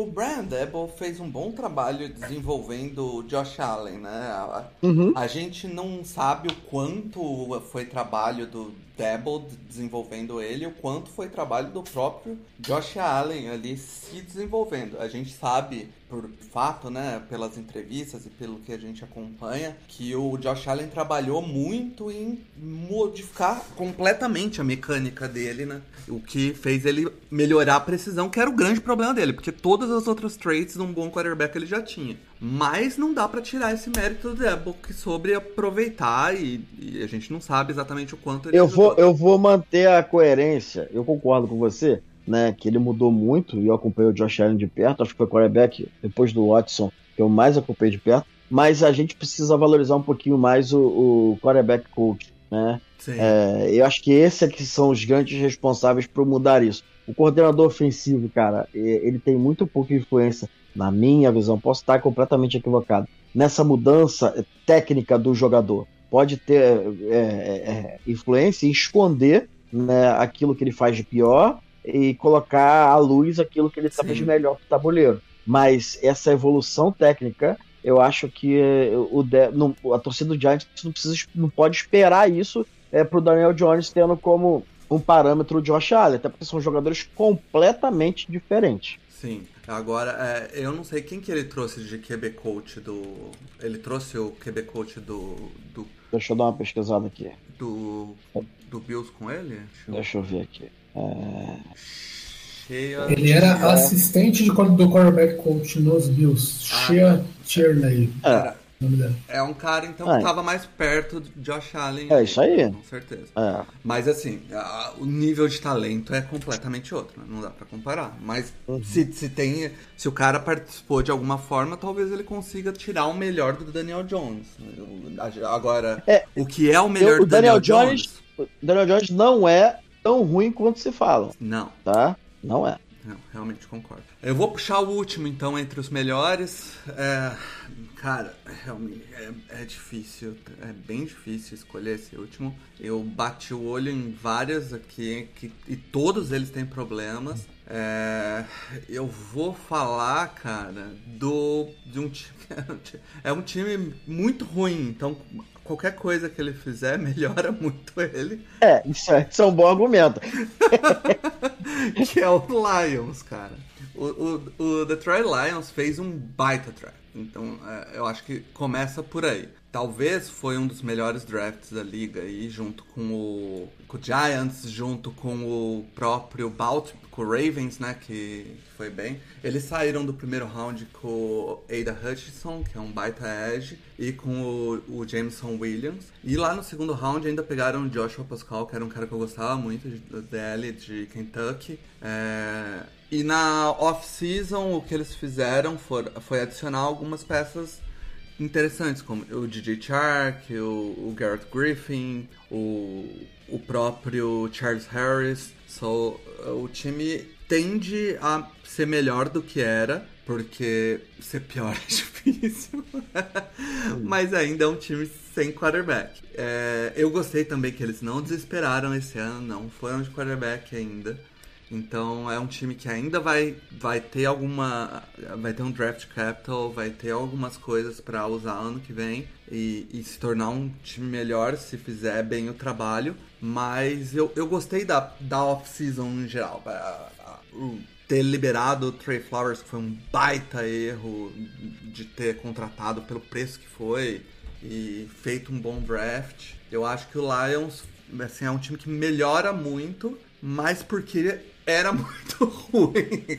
O, Brian Debo fez um bom trabalho desenvolvendo o Josh Allen, né? A, Uhum. a gente não sabe o quanto foi trabalho do Debo desenvolvendo ele, o quanto foi trabalho do próprio Josh Allen ali se desenvolvendo. A gente sabe, por fato, né, pelas entrevistas e pelo que a gente acompanha, que o Josh Allen trabalhou muito em modificar completamente a mecânica dele, né? O que fez ele melhorar a precisão, que era o grande problema dele, porque todas as outras traits de um bom quarterback ele já tinha. Mas não dá pra tirar esse mérito do que sobre aproveitar e, e a gente não sabe exatamente o quanto ele Eu ajudou. vou, eu vou manter a coerência. Eu concordo com você, né? Que ele mudou muito e eu acompanhei o Josh Allen de perto. Acho que foi o quarterback, depois do Watson, que eu mais acompanhei de perto. Mas a gente precisa valorizar um pouquinho mais o, o quarterback coach, né? É, eu acho que esses aqui são os grandes responsáveis por mudar isso. O coordenador ofensivo, cara, e- ele tem muito pouca influência, na minha visão. Posso estar completamente equivocado. Nessa mudança técnica do jogador. Pode ter é, é, influência em esconder né, aquilo que ele faz de pior e colocar à luz aquilo que ele Sim. faz de melhor pro tabuleiro. Mas essa evolução técnica, eu acho que é, o não- a torcida do Giants não, precisa, não pode esperar isso é, pro Daniel Jones tendo como um parâmetro o Josh Allen, até porque são jogadores completamente diferentes. Sim. Agora, é, eu não sei quem que ele trouxe de QB coach do. Ele trouxe o QB coach do. do. Deixa eu dar uma pesquisada aqui. do, do Bills com ele? Deixa eu- Deixa eu ver aqui. Ele era assistente de, do quarterback coach nos Bills. Ah, Shea Tierney, é. É um cara, então, É. que tava mais perto de Josh Allen. É isso aí. Com certeza. é. Mas assim, a- o nível de talento é completamente outro, né? não dá pra comparar. Mas Uhum. se, se tem. Se o cara participou de alguma forma, talvez ele consiga tirar o melhor do Daniel Jones. Agora, É, o que é o melhor o do Daniel, Daniel Jones? Jones- O Daniel Jones não é tão ruim quanto se fala, Não. tá? Não é. Não, realmente concordo. Eu vou puxar o último, então, entre os melhores. É, cara, realmente é, é difícil. É bem difícil escolher esse último. Eu bati o olho em várias aqui que, e todos eles têm problemas. É, eu vou falar, cara, do de um time. [laughs] É um time muito ruim, então qualquer coisa que ele fizer [laughs] melhora muito ele. É, isso é, isso é um bom argumento. [laughs] que é o Lions, cara. O, o, o Detroit Lions fez um baita draft. Então, é, eu acho que começa por aí. Talvez foi um dos melhores drafts da liga aí, junto com o, com o Giants, junto com o próprio Baltimore, com o Ravens, né, que foi bem. Eles saíram do primeiro round com o Ada Hutchinson, que é um baita edge, e com o, o Jameson Williams. E lá no segundo round ainda pegaram o Joshua Pascal, que era um cara que eu gostava muito, de- do DL de Kentucky. É, E na off-season, o que eles fizeram for- foi adicionar algumas peças interessantes, como o DJ Chark, o, o Garrett Griffin, o, o próprio Charles Harris. So, o time tende a ser melhor do que era, porque ser pior [laughs] é difícil. Mas ainda é um time sem quarterback. É, eu gostei também que eles não desesperaram esse ano, não foram de quarterback ainda. Então é um time que ainda vai, vai ter alguma. Vai ter um draft capital, vai ter algumas coisas para usar ano que vem e, e se tornar um time melhor se fizer bem o trabalho. Mas eu, eu gostei da, da off-season em geral. Ter liberado o Trey Flowers que foi um baita erro de ter contratado pelo preço que foi e feito um bom draft. Eu acho que o Lions assim, é um time que melhora muito, mas porque era [laughs] muito ruim.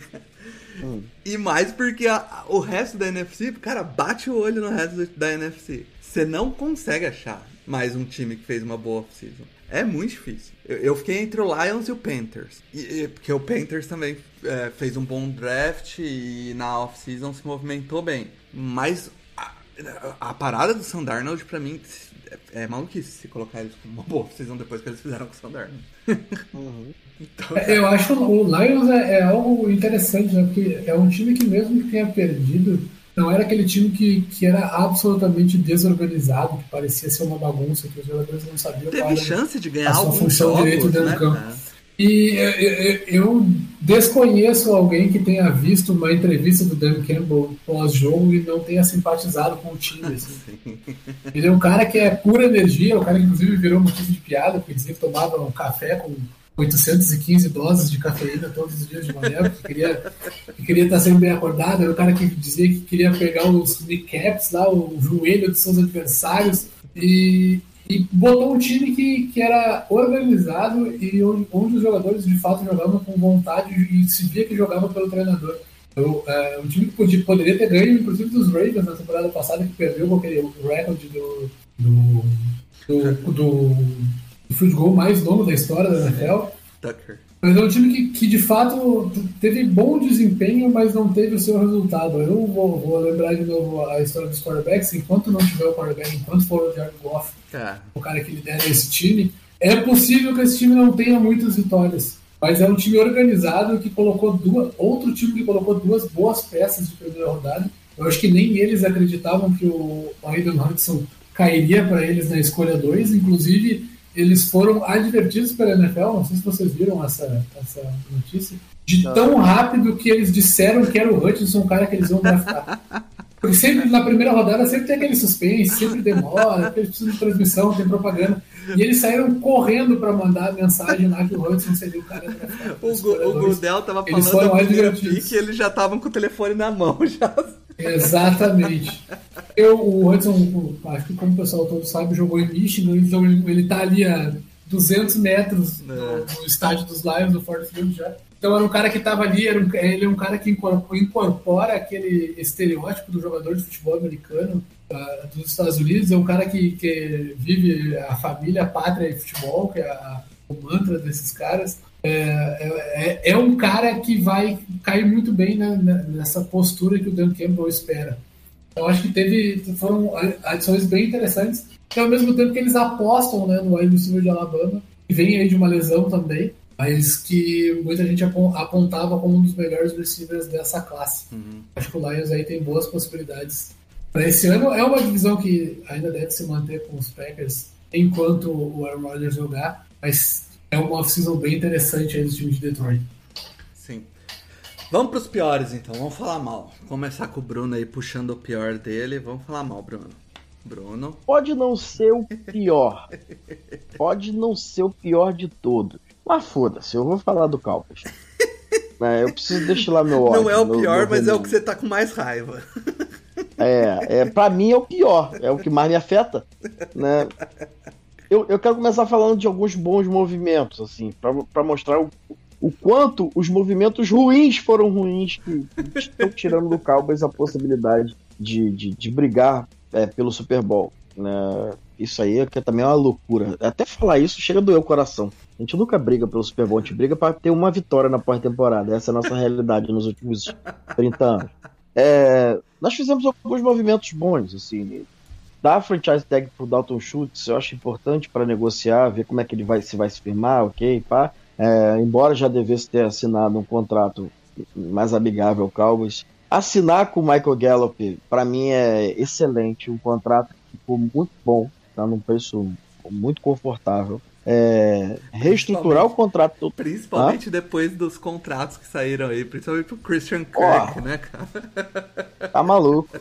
E mais porque a- o resto da NFC, cara, bate o olho no resto da NFC. Você não consegue achar mais um time que fez uma boa off-season. É muito difícil. Eu, eu fiquei entre o Lions e o Panthers. E- e- porque o Panthers também é, fez um bom draft e na off-season se movimentou bem. Mas a, a parada do Sandarnold, pra mim, é, é maluquice se colocar eles como uma boa off-season depois que eles fizeram com o Sandarnold. [laughs] então, É, Eu acho o Lions é, é algo interessante, né? Porque é um time que mesmo que tenha perdido não era aquele time que, que era absolutamente desorganizado, que parecia ser uma bagunça, que os jogadores não sabiam Teve qual era chance de ganhar a sua alguns função jogos, direito dentro né, do campo. cara? E eu, desconheço alguém que tenha visto uma entrevista do Dan Campbell pós-jogo e não tenha simpatizado com o time. assim. [laughs] Ele é um cara que é pura energia, o cara que inclusive virou motivo de piada, porque dizia que tomava um café com 815 doses de cafeína todos os dias de manhã, porque queria, que queria estar sempre bem acordado. Era o cara que dizia que queria pegar os kneecaps lá, o joelho dos seus adversários, e, e botou um time que, que era organizado e onde, onde os jogadores de fato jogavam com vontade e se via que jogavam pelo treinador. Eu, é, um time que podia, poderia ter ganho, inclusive, dos Ravens na temporada passada, que perdeu aquele recorde do, do, do, do field goal mais longo da história da NFL. Tucker. Mas é um time que, que de fato teve bom desempenho, mas não teve o seu resultado. Eu vou, vou lembrar de novo a história dos quarterbacks. Enquanto não tiver o quarterback, enquanto for o Jared Goff, Cara, o cara que lidera esse time, é possível que esse time não tenha muitas vitórias. Mas é um time organizado que colocou duas. Outro time que colocou duas boas peças de primeira rodada. Eu acho que nem eles acreditavam que o Aiden Hudson cairia para eles na escolha 2. Inclusive, eles foram advertidos pela NFL. Não sei se vocês viram essa, essa notícia. De tão rápido que eles disseram que era o Hudson, o cara que eles iam draftar. Porque sempre na primeira rodada sempre tem aquele suspense, sempre demora, porque eles precisam de transmissão, tem propaganda. E eles saíram correndo para mandar a mensagem lá que o Hudson seria o cara draftado o, o. Gudel tava Eles falando da foram primeira advertidos. pick e eles já estavam com o telefone na mão [laughs] já. Exatamente. Eu, o Hudson, acho que como o pessoal todo sabe, jogou em Michigan, então ele, ele tá ali a 200 metros do, do estádio dos Lions, do Ford Field já. Então era um cara que estava ali, era um, ele é um cara que incorpora, aquele estereótipo do jogador de futebol americano ah, dos Estados Unidos, é um cara que, que vive a família, a pátria e futebol, que é a- o mantra desses caras. É, é, é um cara que vai cair muito bem na- nessa postura que o Dan Campbell espera. Eu acho que teve foram adições bem interessantes, que ao mesmo tempo que eles apostam né, no wide receiver de Alabama, que vem aí de uma lesão também, mas que muita gente apon- apontava como um dos melhores receivers dessa classe. Acho que o Lions aí tem boas possibilidades para esse ano. É uma divisão que ainda deve se manter com os Packers enquanto o Aaron Rodgers jogar, mas é uma off-season bem interessante aí do time de Detroit. Sim. Vamos pros piores então, vamos falar mal. Vou começar com o Bruno aí puxando o pior dele. Vamos falar mal, Bruno. Bruno. Pode não ser o pior. Pode não ser o pior de todos. Mas foda-se, eu vou falar do Cowboys. [laughs] É, eu preciso destilar meu ódio. Não é o pior, mas é o que você tá com mais raiva. [laughs] É, é, pra mim é o pior, é o que mais me afeta, né? Eu, eu quero começar falando de alguns bons movimentos, assim, pra, pra mostrar o, o quanto os movimentos ruins foram ruins que, estão tirando do Cowboys a possibilidade de, de, de brigar é, pelo Super Bowl, né? Isso aí é que também é uma loucura. Até falar isso chega a doer o coração. A gente nunca briga pelo Super Bowl, a gente briga pra ter uma vitória na pós-temporada. Essa é a nossa realidade nos últimos 30 anos. É, nós fizemos alguns movimentos bons, assim. Dar a franchise tag pro Dalton Schultz, eu acho importante para negociar, ver como é que ele vai se vai se firmar, ok, pá. É, embora já devesse ter assinado um contrato mais amigável ao Cowboys. Assinar com o Michael Gallup, para mim é excelente, um contrato que ficou muito bom, tá num preço muito confortável. É, reestruturar o contrato Principalmente depois dos contratos que saíram aí, principalmente pro Christian Kirk, né, cara? Tá maluco.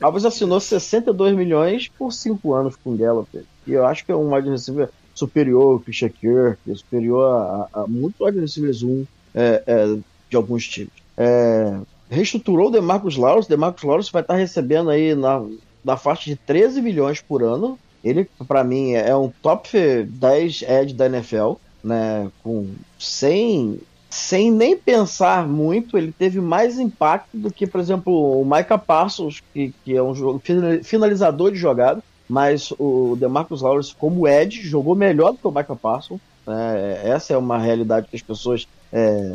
Cowboys assinou 62 milhões por 5 anos com o Gallup. E eu acho que é um wide receiver superior ao Christian Kirk, superior a, a, a muito wide receivers 1 é, é, de alguns times. É, reestruturou o DeMarcus Lawrence. DeMarcus Lawrence vai estar recebendo aí na, na faixa de 13 milhões por ano. Ele, para mim, é um top 10 edge da NFL, né? Com 100 sem nem pensar muito, ele teve mais impacto do que, por exemplo, o Micah Parsons, que, que é um finalizador de jogada, mas o DeMarcus Lawrence, como Ed, jogou melhor do que o Micah Parsons. né? essa é uma realidade que as pessoas é,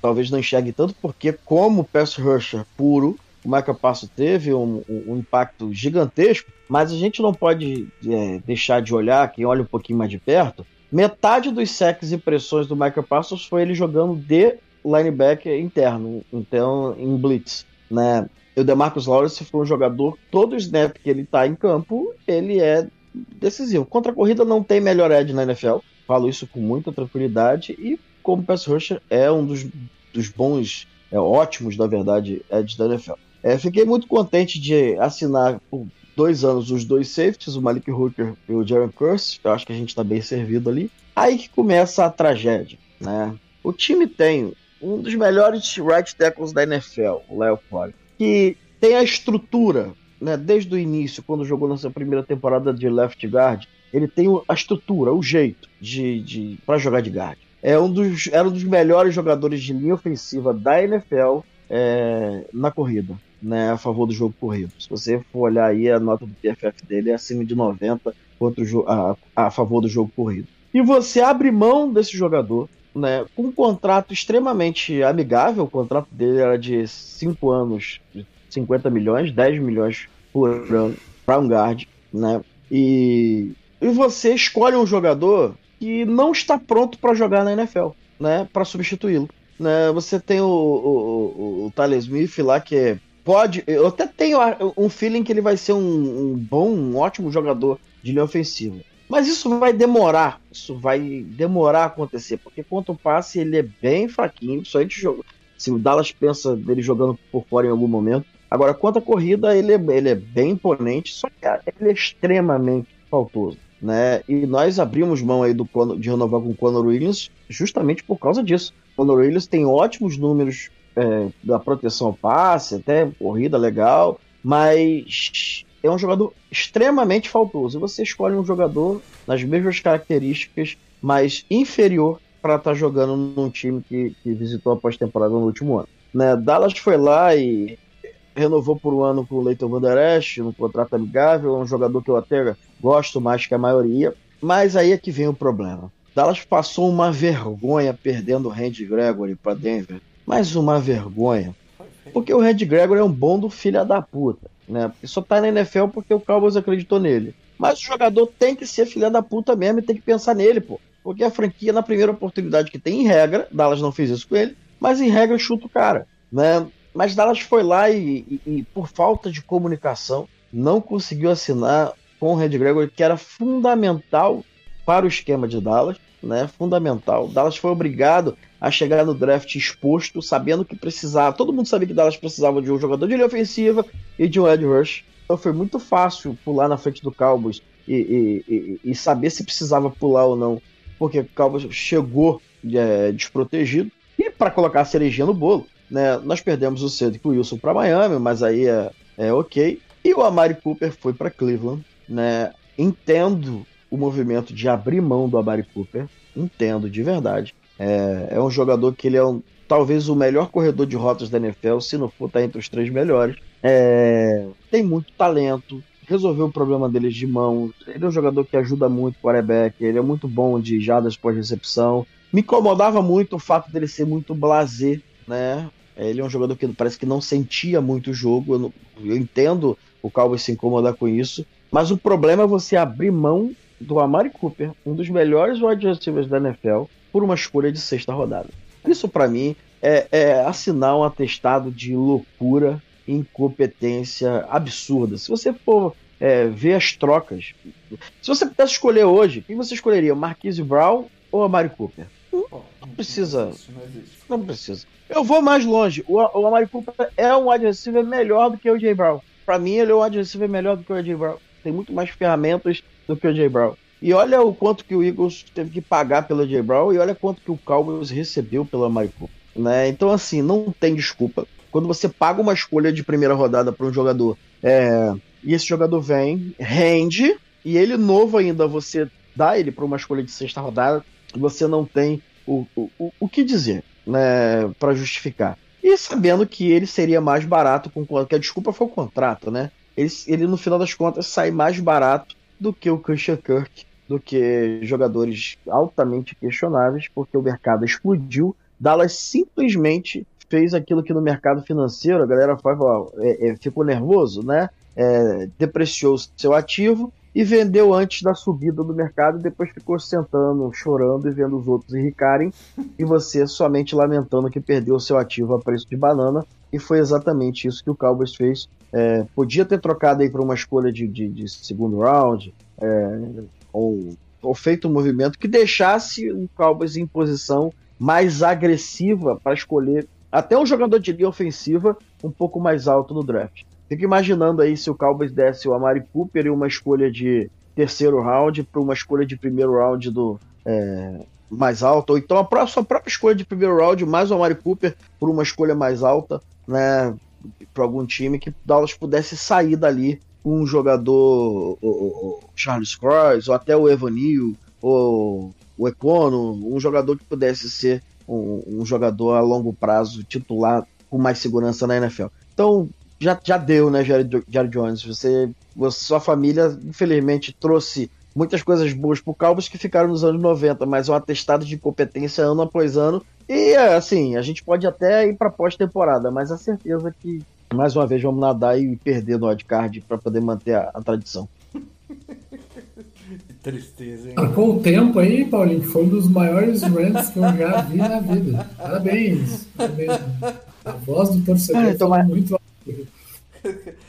talvez não enxerguem tanto, porque como pass rusher puro, o Micah Parsons teve um, um- um impacto gigantesco, mas a gente não pode é, deixar de olhar, quem olha um pouquinho mais de perto, Metade dos sacks e pressões do Michael Parsons foi ele jogando de linebacker interno, então em blitz. Né? O DeMarcus Lawrence foi um jogador, todo snap que ele tá em campo, ele é decisivo. Contra a corrida não tem melhor edge na NFL, falo isso com muita tranquilidade, e como pass rusher é um dos, dos bons, é, ótimos, na verdade, edge da NFL. É, fiquei muito contente de assinar por dois anos os dois safeties, o Malik Hooker e o Jaron Curse, eu acho que a gente está bem servido ali. Aí que começa a tragédia, né? O time tem um dos melhores right tackles da NFL, o Leo Flores, que tem a estrutura, né, desde o início, quando jogou na sua primeira temporada de left guard, ele tem a estrutura, o jeito de, de para jogar de guard. É um dos, era um dos melhores jogadores de linha ofensiva da NFL é, na corrida, né, a favor do jogo corrido. Se você for olhar aí, a nota do PFF dele é acima de 90 contra o, a, a favor do jogo corrido. E você abre mão desse jogador né, com um contrato extremamente amigável, o contrato dele era de 5 anos, 50 milhões, 10 milhões por ano para um guard, né? E, e você escolhe um jogador que não está pronto para jogar na NFL, né? Para substituí-lo. Né? Você tem o, o, o, o Tyler Smith lá que pode. Eu até tenho um feeling que ele vai ser um, um bom, um ótimo jogador de linha ofensiva. Mas isso vai demorar, isso vai demorar a acontecer, porque quanto passe ele é bem fraquinho, só a gente joga. Se o Dallas pensa dele jogando por fora em algum momento. Agora, quanto à corrida, ele é, ele é bem imponente, só que ele é extremamente faltoso. Né? E nós abrimos mão aí do de renovar com o Conor Williams justamente por causa disso. O Conor Williams tem ótimos números é, da proteção ao passe, até corrida legal, mas é um jogador extremamente faltoso. Você escolhe um jogador nas mesmas características, mas inferior para estar tá jogando num time que, que visitou a pós-temporada no último ano. Né? Dallas foi lá e renovou por um ano com o Leighton Van Der um contrato amigável, é um jogador que eu até gosto mais que a maioria, mas aí é que vem o problema. Dallas passou uma vergonha perdendo o Randy Gregory para Denver, mais uma vergonha, porque o Randy Gregory é um bom do filho da puta né? Só tá na NFL porque o Cowboys acreditou nele. Mas o jogador tem que ser filha da puta mesmo e tem que pensar nele, pô. Porque a franquia, na primeira oportunidade que tem, em regra, Dallas não fez isso com ele, mas em regra chuta o cara, né? Mas Dallas foi lá e, e, e por falta de comunicação, não conseguiu assinar com o Red Gregory, que era fundamental para o esquema de Dallas, né? Fundamental. Dallas foi obrigado a chegar no draft exposto, sabendo que precisava. Todo mundo sabia que Dallas precisava de um jogador de linha ofensiva e de um edge rush. Então foi muito fácil pular na frente do Cowboys e, e, e, e saber se precisava pular ou não, porque o Cowboys chegou é, desprotegido. E para colocar a cerejinha no bolo, né, nós perdemos o Cedric Wilson para Miami, mas aí é, é ok. E o Amari Cooper foi para Cleveland. Né? Entendo o movimento de abrir mão do Amari Cooper, entendo de verdade. É, é um jogador que ele é um, talvez o melhor corredor de rotas da NFL, se não for, tá entre os três melhores. É, tem muito talento, resolveu o problema deles de mão. Ele é um jogador que ajuda muito o quarterback, ele é muito bom de jadas pós-recepção. Me incomodava muito o fato dele ser muito blazer, né? Ele é um jogador que parece que não sentia muito o jogo. Eu, não, eu entendo o Cowboys se incomodar com isso. Mas o problema é você abrir mão do Amari Cooper, um dos melhores wide receivers da NFL, por uma escolha de sexta rodada. Isso para mim é, é assinar um atestado de loucura, incompetência absurda. Se você for é, ver as trocas, se você pudesse escolher hoje, quem você escolheria, Marquise Brown ou a Mari Cooper? Não, não precisa. Não precisa. Eu vou mais longe. O, o Amari Cooper é um wide receiver melhor do que o Jay Brown. Para mim, ele é um wide receiver melhor do que o Jay Brown. Tem muito mais ferramentas do que o Jay Brown. E olha o quanto que o Eagles teve que pagar pelo Jay Brown e olha quanto que o Cowboys recebeu pela Marico. Né? Então, assim, não tem desculpa. Quando você paga uma escolha de primeira rodada para um jogador é... e esse jogador vem, rende, e ele novo ainda, você dá ele para uma escolha de sexta rodada, você não tem o, o, o que dizer né, para justificar. E sabendo que ele seria mais barato com que a desculpa foi o contrato, né? Ele, ele no final das contas sai mais barato do que o Christian Kirk do que jogadores altamente questionáveis, porque o mercado explodiu. Dallas simplesmente fez aquilo que no mercado financeiro a galera fala, é, é, ficou nervoso, né? É, depreciou seu ativo e vendeu antes da subida do mercado depois ficou sentando, chorando e vendo os outros enricarem e você somente lamentando que perdeu seu ativo a preço de banana e foi exatamente isso que o Cowboys fez. É, podia ter trocado aí para uma escolha de, de, de segundo round, é, ou, ou, feito um movimento que deixasse o Cowboys em posição mais agressiva para escolher até um jogador de linha ofensiva um pouco mais alto no draft. Fico imaginando aí se o Cowboys desse o Amari Cooper e uma escolha de terceiro round para uma escolha de primeiro round do é, mais alta, ou então a própria, sua própria escolha de primeiro round mais o Amari Cooper por uma escolha mais alta, né, para algum time que Dallas pudesse sair dali um jogador, o, o Charles Cross, ou até o Evanil, ou o Econo, um jogador que pudesse ser um, um, jogador a longo prazo titular com mais segurança na NFL. Então, já, já deu, né, Jared, Jared Jones? Você, sua família, infelizmente, trouxe muitas coisas boas pro Cowboys que ficaram nos anos 90, mas um atestado de competência ano após ano. E, assim, a gente pode até ir pra pós-temporada, mas a certeza que, mais uma vez, vamos nadar e perder no wildcard para poder manter a, a tradição. [laughs] tristeza, hein? Com o tempo aí, Paulinho, foi um dos maiores rants que eu já vi na vida. Parabéns. Parabéns. A voz do torcedor é, tô mais... muito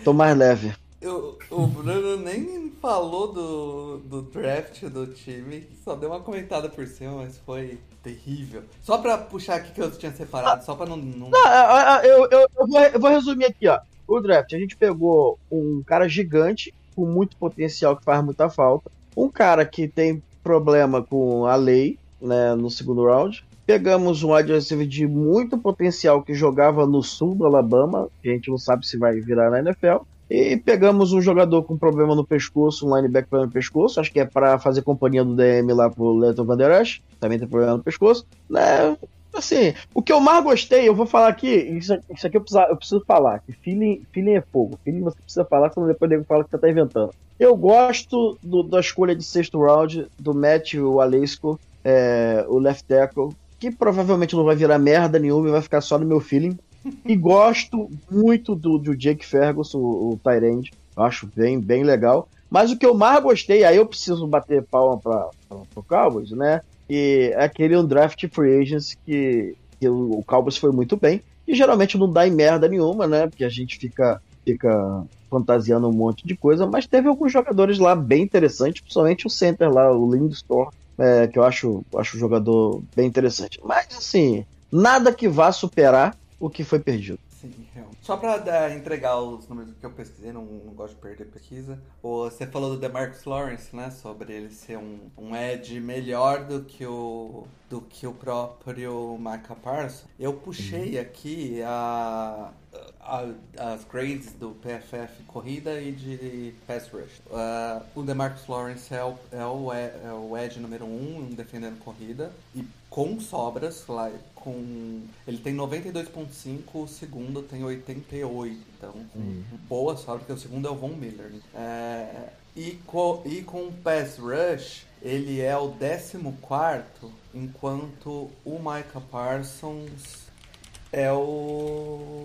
Tô mais leve. Eu, o Bruno nem falou do, do draft do time, só deu uma comentada por cima, mas foi terrível. Só pra puxar aqui que eu tinha separado, só pra não. não... não eu, eu, eu, vou, eu vou resumir aqui, ó. O draft, a gente pegou um cara gigante, com muito potencial, que faz muita falta. Um cara que tem problema com a lei, né, no segundo round. Pegamos um wide receiver de muito potencial que jogava no sul do Alabama, a gente não sabe se vai virar na NFL. E pegamos um jogador com problema no pescoço, um linebacker no pescoço, acho que é para fazer companhia do DM lá pro Leto Van Der Esch, também tem problema no pescoço. Né? Assim, o que eu mais gostei, eu vou falar aqui, isso, isso aqui eu preciso, eu preciso falar, que feeling, feeling é fogo. Feeling você precisa falar, senão depois nego fala que você tá inventando. Eu gosto do, da escolha de sexto round do Matthew Alesco, é, o left tackle que provavelmente não vai virar merda nenhuma e vai ficar só no meu feeling. E gosto muito do, do Jake Ferguson, o, o Tyrande. Acho bem, bem legal. Mas o que eu mais gostei, aí eu preciso bater palma para o Cowboys, né? E é aquele um draft free agents que, que o, o Cowboys foi muito bem. E geralmente não dá em merda nenhuma, né? Porque a gente fica, fica fantasiando um monte de coisa. Mas teve alguns jogadores lá bem interessantes, principalmente o center lá, o Lindstore é, que eu acho, acho um jogador bem interessante. Mas, assim, nada que vá superar o que foi perdido. Sim, realmente. Só pra entregar os números que eu pesquisei, não, não, gosto de perder pesquisa. Você falou do DeMarcus Lawrence, né? Sobre ele ser um, um edge melhor do que o do que o próprio Micah Parsons. Eu puxei uhum. aqui a, a, as grades do PFF corrida e de pass rush. Uh, o DeMarcus Lawrence é o, é o, é o edge número 1 um, defendendo corrida e com sobras lá com ele tem 92.5 o segundo tem 88 então uhum. boa sobra porque o segundo é o Von Miller né? é, e, co, e com pass rush ele é o 14 enquanto o Micah Parsons é o.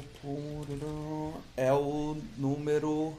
É o número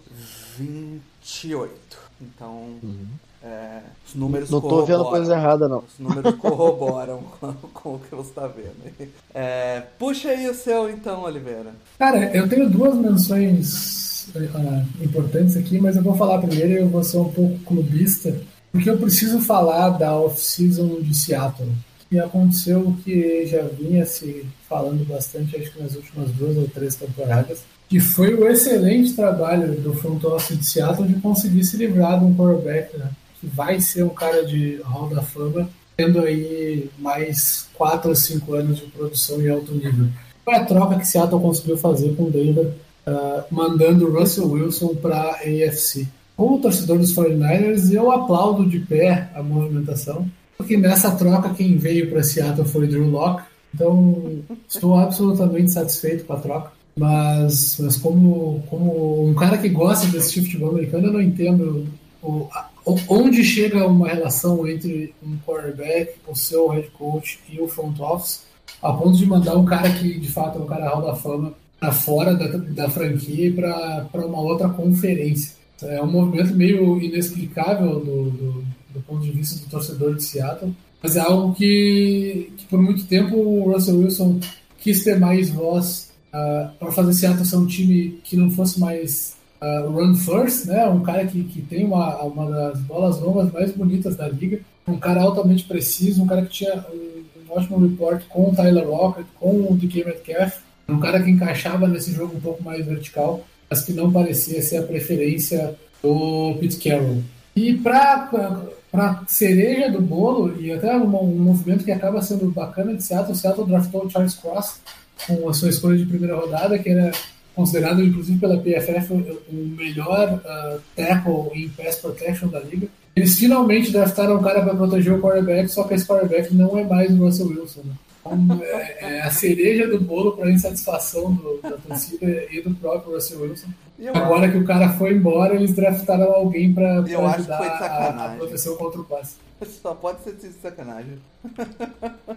28. Então. Uhum. É, os números Não tô vendo coisa errada, não. Os números [laughs] corroboram com, com, o que você está vendo. É, puxa aí o seu, então, Oliveira. Cara, eu tenho duas menções uh, importantes aqui, mas eu vou falar primeiro e eu vou ser um pouco clubista, porque eu preciso falar da off-season de Seattle e aconteceu o que já vinha se falando bastante, acho que nas últimas duas ou três temporadas, que foi o excelente trabalho do front office de Seattle de conseguir se livrar de um quarterback, né, que vai ser um cara de Hall da Fama, tendo aí mais quatro ou cinco anos de produção em alto nível. Foi a troca que Seattle conseguiu fazer com o Denver, uh, mandando Russell Wilson para a AFC. Como torcedor dos 49ers, eu aplaudo de pé a movimentação, porque nessa troca quem veio para Seattle foi Drew Locke. Então estou absolutamente satisfeito com a troca. Mas, mas como, como um cara que gosta desse tipo de futebol americano, eu não entendo o, onde chega uma relação entre um quarterback, o seu head coach e o front office, a ponto de mandar um cara que de fato é um cara hall da fama para fora da, da franquia para uma outra conferência. É um movimento meio inexplicável do, do do ponto de vista do torcedor de Seattle, mas é algo que, que por muito tempo o Russell Wilson quis ter mais voz uh, para fazer Seattle ser um time que não fosse mais uh, run first, né? Um cara que, que tem uma, uma das bolas longas mais bonitas da liga, um cara altamente preciso, um cara que tinha um, um ótimo report com o Tyler Lockett, com o DK Metcalf, um cara que encaixava nesse jogo um pouco mais vertical, mas que não parecia ser a preferência do Pete Carroll. E para para cereja do bolo, e até um, um, movimento que acaba sendo bacana de Seattle, Seattle draftou o Charles Cross com a sua escolha de primeira rodada, que era considerado, inclusive pela PFF, o melhor uh, tackle em pass protection da liga. Eles finalmente draftaram um cara para proteger o quarterback, só que esse quarterback não é mais o Russell Wilson. Né? Então, é, é, a cereja do bolo para a insatisfação do, da torcida e do próprio Russell Wilson. Agora acho... que o cara foi embora, eles draftaram alguém para ajudar a, a proteção contra o passe. [laughs] Só pode ser de sacanagem.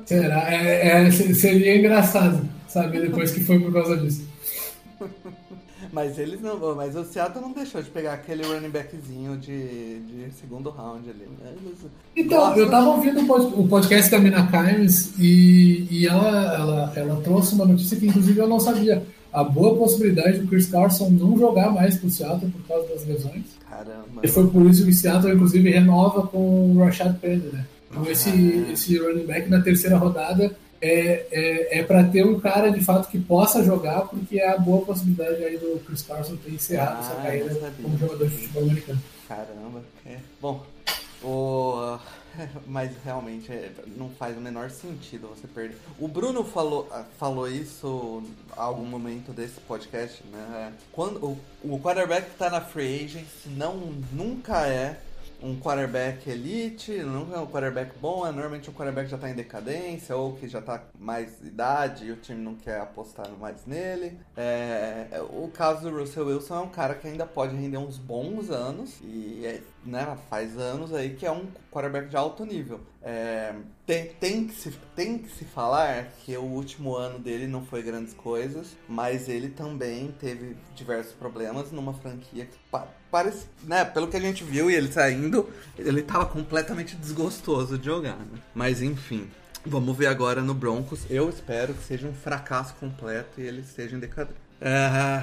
Será? É, é, seria engraçado saber depois que foi por causa disso. [laughs] Mas eles não. Mas o Seattle não deixou de pegar aquele running backzinho de, de segundo round ali. Né? Eles... Então, Nossa. eu tava ouvindo o podcast da Mina Kimes e, e ela, ela, ela trouxe uma notícia que inclusive eu não sabia. A boa possibilidade do Chris Carson não jogar mais pro Seattle por causa das lesões. Caramba. E foi por isso que o Seattle, inclusive, renova com o Rashad Penny, né? Então, esse, esse running back na terceira rodada é, é, é para ter um cara de fato que possa jogar, porque é a boa possibilidade aí do Chris Carson ter encerrado ah, sua carreira como jogador de futebol americano. Caramba, é. Bom, o. [laughs] Mas realmente é, não faz o menor sentido você perder. O Bruno falou, ah, falou isso em algum momento desse podcast, né? Quando o, o quarterback que tá na free agent não, nunca é um quarterback elite, não é um quarterback bom, é normalmente um quarterback que já está em decadência ou que já está mais idade e o time não quer apostar mais nele. É, o caso do Russell Wilson é um cara que ainda pode render uns bons anos e é, né, faz anos aí que é um quarterback de alto nível. É, tem, tem, que se, tem que se falar que o último ano dele não foi grandes coisas, mas ele também teve diversos problemas numa franquia que parece, né, pelo que a gente viu e ele saindo, ele tava completamente desgostoso de jogar, né? Mas enfim, vamos ver agora no Broncos. Eu espero que seja um fracasso completo e ele esteja em decadência. É,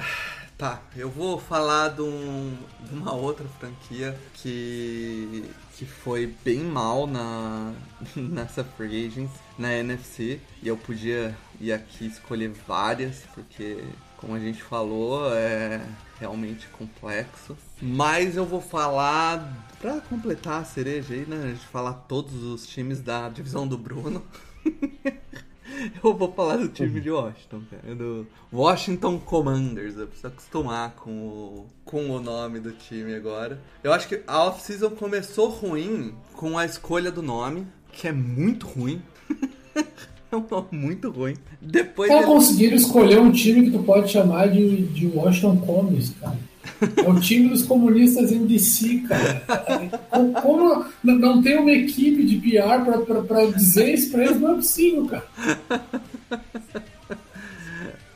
tá, eu vou falar de, um, de, uma outra franquia que, que foi bem mal na, [laughs] nessa free agents, na NFC. E eu podia ir aqui escolher várias, porque, como a gente falou, é realmente complexo. Mas eu vou falar, pra completar a cereja aí, né? A gente falar todos os times da divisão do Bruno. [laughs] eu vou falar do time de Washington, cara. Do Washington Commanders. Eu preciso acostumar com o, com o nome do time agora. Eu acho que a off-season começou ruim com a escolha do nome, que é muito ruim. [laughs] [laughs] É um nome muito ruim. Depois. Cara, conseguiram escolher um time que tu pode chamar de, de Washington Commies, cara. É o time dos comunistas em DC, cara. Como não tem uma equipe de PR pra, pra, pra dizer isso pra eles, não é possível, cara.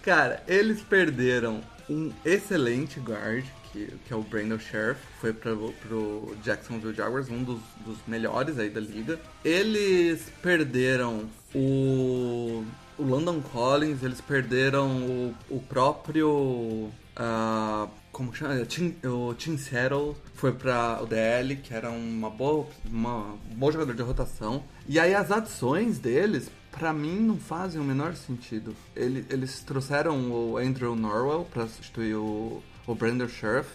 Cara, eles perderam um excelente guard, que, que é o Brandon Sheriff, foi pro, pro Jacksonville Jaguars, um dos, dos melhores aí da liga. Eles perderam o, o London Collins, eles perderam o, o próprio. Uh, como chama? O Tim Settle foi para o DL, que era uma boa, uma, um bom jogador de rotação. E aí as adições deles, para mim, não fazem o menor sentido. Ele, eles trouxeram o Andrew Norwell para substituir o, o Brandon Sheriff,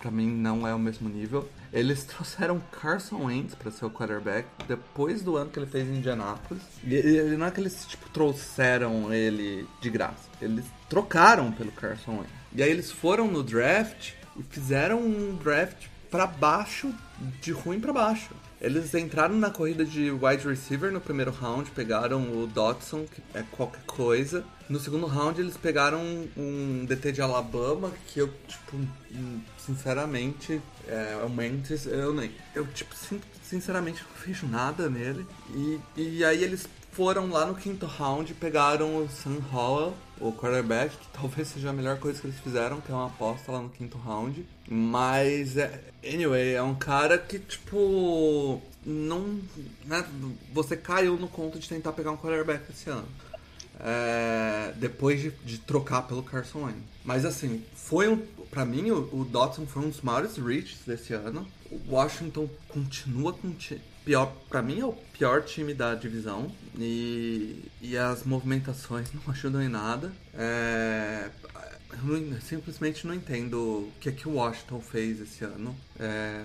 para mim não é o mesmo nível. Eles trouxeram Carson Wentz para ser o quarterback depois do ano que ele fez em Indianapolis. E, não é que eles tipo, trouxeram ele de graça, eles trocaram pelo Carson Wentz. E aí eles foram no draft e fizeram um draft para baixo, de ruim para baixo. Eles entraram na corrida de wide receiver no primeiro round, pegaram o Dotson, que é qualquer coisa. No segundo round eles pegaram um DT de Alabama, que eu, tipo, sinceramente, é, o Mantis, eu nem. Eu, tipo, sinceramente não vejo nada nele. E, e aí eles foram lá no quinto round, pegaram o Sam Howell, o quarterback, que [laughs] talvez seja a melhor coisa que eles fizeram, que é uma aposta lá no quinto round. Mas, é, anyway, é um cara que, tipo, não. Né, você caiu no conto de tentar pegar um quarterback esse ano. é, depois de, de, trocar pelo Carson Wentz. Mas assim, foi um. Pra mim, o, o Dotson foi um dos maiores reaches desse ano. O Washington continua com pior, para mim é o pior time da divisão e, e as movimentações [laughs] não ajudam em nada. É, eu simplesmente não entendo o que, é que o Washington fez esse ano. É,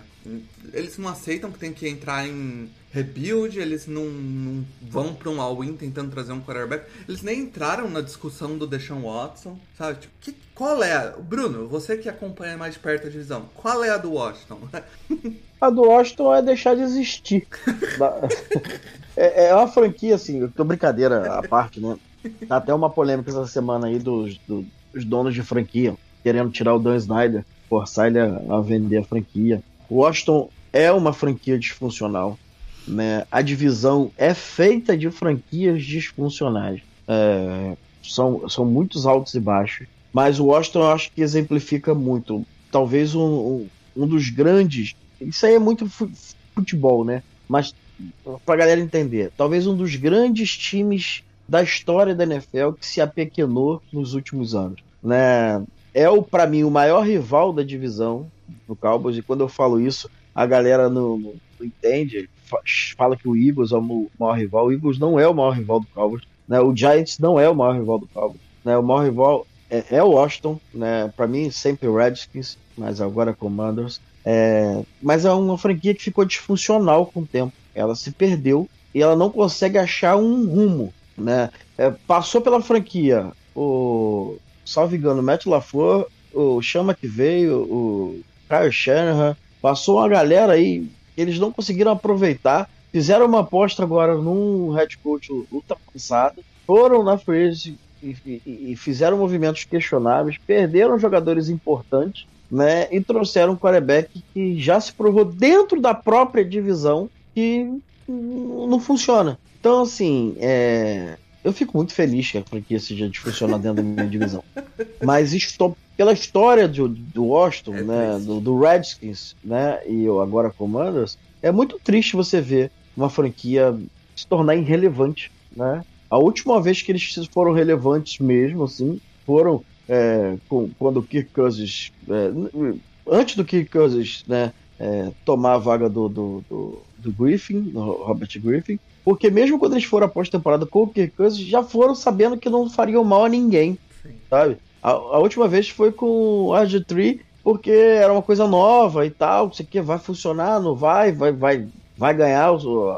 eles não aceitam que tem que entrar em rebuild, eles não, não vão para um all-in tentando trazer um quarterback. Eles nem entraram na discussão do Deshaun Watson, sabe? Tipo, que, qual é a... Bruno, você que acompanha mais perto a divisão, qual é a do Washington? [laughs] a do Washington é deixar de existir. [laughs] é, é uma franquia, assim, tô brincadeira à parte, né? Tá até uma polêmica essa semana aí dos, dos donos de franquia querendo tirar o Dan Snyder, forçar ele a, a vender a franquia. O Washington é uma franquia disfuncional. Né? A divisão é feita de franquias disfuncionais. É, são, são muitos altos e baixos. Mas o Washington eu acho que exemplifica muito. Talvez um, um, dos grandes. Isso aí é muito futebol, né? Mas pra galera entender, talvez um dos grandes times da história da NFL que se apequenou nos últimos anos. Né? É o para mim o maior rival da divisão do Cowboys e quando eu falo isso a galera não, não, entende, fala que o Eagles é o maior rival. O Eagles não é o maior rival do Cowboys. Né? O Giants não é o maior rival do Cowboys. Né? O maior rival é, é o Washington. Né? Para mim, sempre o Redskins, mas agora Commanders. É, mas é uma franquia que ficou disfuncional com o tempo. Ela se perdeu e ela não consegue achar um rumo. Né? É, passou pela franquia o, salve engano, Matt LaFleur, o Chama que veio, o Kyle Shanahan, passou uma galera aí eles não conseguiram aproveitar. Fizeram uma aposta agora num head coach ultrapassado, foram na free e, e, e, fizeram movimentos questionáveis, perderam jogadores importantes, né? E trouxeram um quarterback que já se provou dentro da própria divisão que não funciona. Então, assim, é... eu fico muito feliz que a franquia seja de funcionar dentro da minha divisão. Mas estou pela história do, do Washington, é né, do, do, Redskins, né, e agora Commanders, é muito triste você ver uma franquia se tornar irrelevante, né? A última vez que eles foram relevantes mesmo, assim, foram é, com, quando o Kirk Cousins, é, antes do Kirk Cousins, né, é, tomar a vaga do, do, do, do Griffin, Robert Griffin, porque mesmo quando eles foram após temporada com o Kirk Cousins, já foram sabendo que não fariam mal a ninguém, Sim. sabe? A, a última vez foi com o RG3, porque era uma coisa nova e tal, não sei o que, vai funcionar, não vai, vai, vai, vai ganhar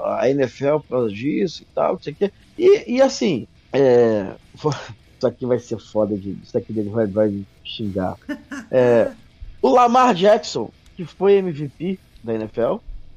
a NFL por causa disso e tal, não sei o que. E, e assim, é, [laughs] isso aqui vai ser foda, de, isso aqui dele vai, vai xingar. É, o Lamar Jackson, que foi MVP da NFL,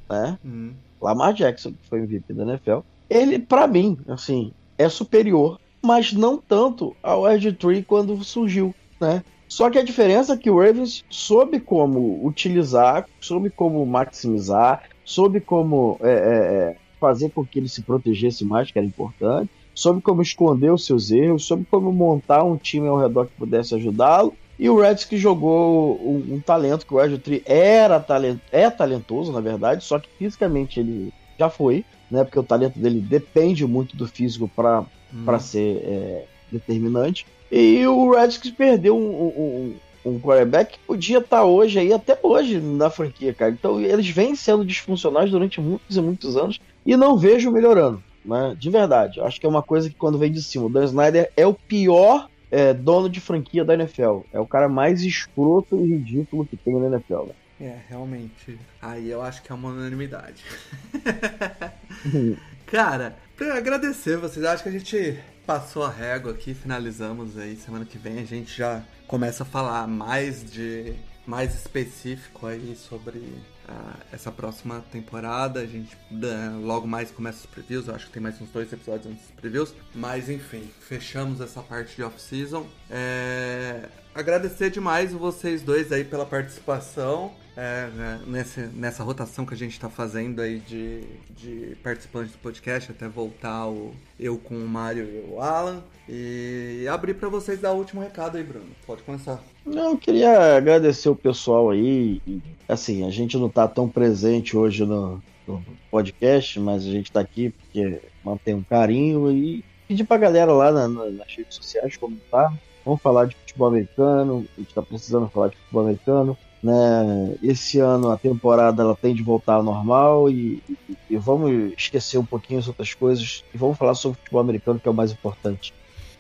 né? Uhum. Lamar Jackson, que foi MVP da NFL, ele, para mim, assim, é superior mas não tanto ao RG3 quando surgiu, né? Só que a diferença é que o Ravens soube como utilizar, soube como maximizar, soube como é, é, é, fazer com que ele se protegesse mais, que era importante, soube como esconder os seus erros, soube como montar um time ao redor que pudesse ajudá-lo. E o Reds que jogou um, um, talento que o RG3 era talent, é talentoso, na verdade, só que fisicamente ele já foi, né? Porque o talento dele depende muito do físico para hum. ser é, determinante. E o Redskins perdeu um, um, um quarterback que podia estar tá hoje aí, até hoje, na franquia, cara. Então eles vêm sendo disfuncionais durante muitos e muitos anos e não vejo melhorando. Né? De verdade. Acho que é uma coisa que quando vem de cima. O Dan Snyder é o pior é, dono de franquia da NFL. É o cara mais escroto e ridículo que tem na NFL. Né? É, realmente. Aí eu acho que é uma unanimidade. [laughs] Cara, pra agradecer vocês, acho que a gente passou a régua aqui, finalizamos aí. Semana que vem a gente já começa a falar mais de. Mais específico aí sobre uh, essa próxima temporada. A gente uh, logo mais começa os previews. Eu acho que tem mais uns dois episódios antes dos previews. Mas enfim, fechamos essa parte de off-season. É... Agradecer demais vocês dois aí pela participação é, né, nesse, nessa rotação que a gente está fazendo aí de, de participantes do podcast, até voltar o, eu com o Mário e o Alan. E abrir para vocês dar o último recado aí, Bruno. Pode começar. Não, eu queria agradecer o pessoal aí. Assim, a gente não está tão presente hoje no, no podcast, mas a gente está aqui porque mantém um carinho e pedir pra galera lá na, na, nas redes sociais comentar. Vamos falar de futebol americano, a gente tá precisando falar de futebol americano. Né? Esse ano a temporada ela tem de voltar ao normal e, e, e vamos esquecer um pouquinho as outras coisas e vamos falar sobre futebol americano, que é o mais importante.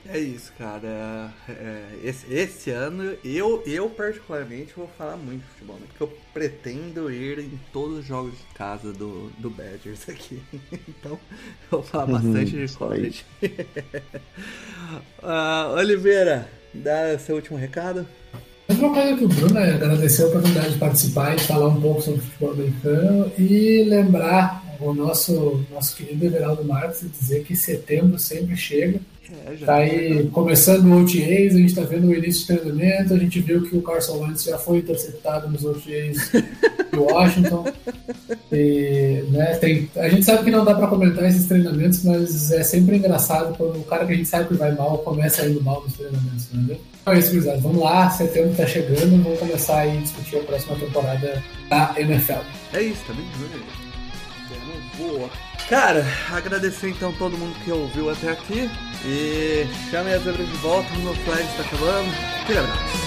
É isso, cara. É, esse, esse, ano, eu, eu particularmente vou falar muito de futebol, né? porque eu pretendo ir em todos os jogos de casa do, do Badgers aqui. [laughs] então, eu vou falar uhum, bastante de college. uh, [laughs] Oliveira, dá seu último recado. A mesma coisa que o Bruno é agradecer a oportunidade de participar e falar um pouco sobre futebol americano e lembrar o nosso, nosso querido Everaldo Marques e dizer que setembro sempre chega é, tá aí começando o OTAs, a gente tá vendo o início do treinamento, a gente viu que o Carson Wentz já foi interceptado nos OTAs de Washington. E, né, tem, a gente sabe que não dá para comentar esses treinamentos, mas é sempre engraçado quando o cara que a gente sabe que vai mal começa indo mal nos treinamentos, né? Então é isso, gurizada. Vamos lá, setembro tá chegando, vamos começar a discutir a próxima temporada da NFL. É isso, tá bem Boa. Cara, agradecer então todo mundo que ouviu até aqui. E chame as zebras de volta, o meu flag está acabando. Aquele abraço.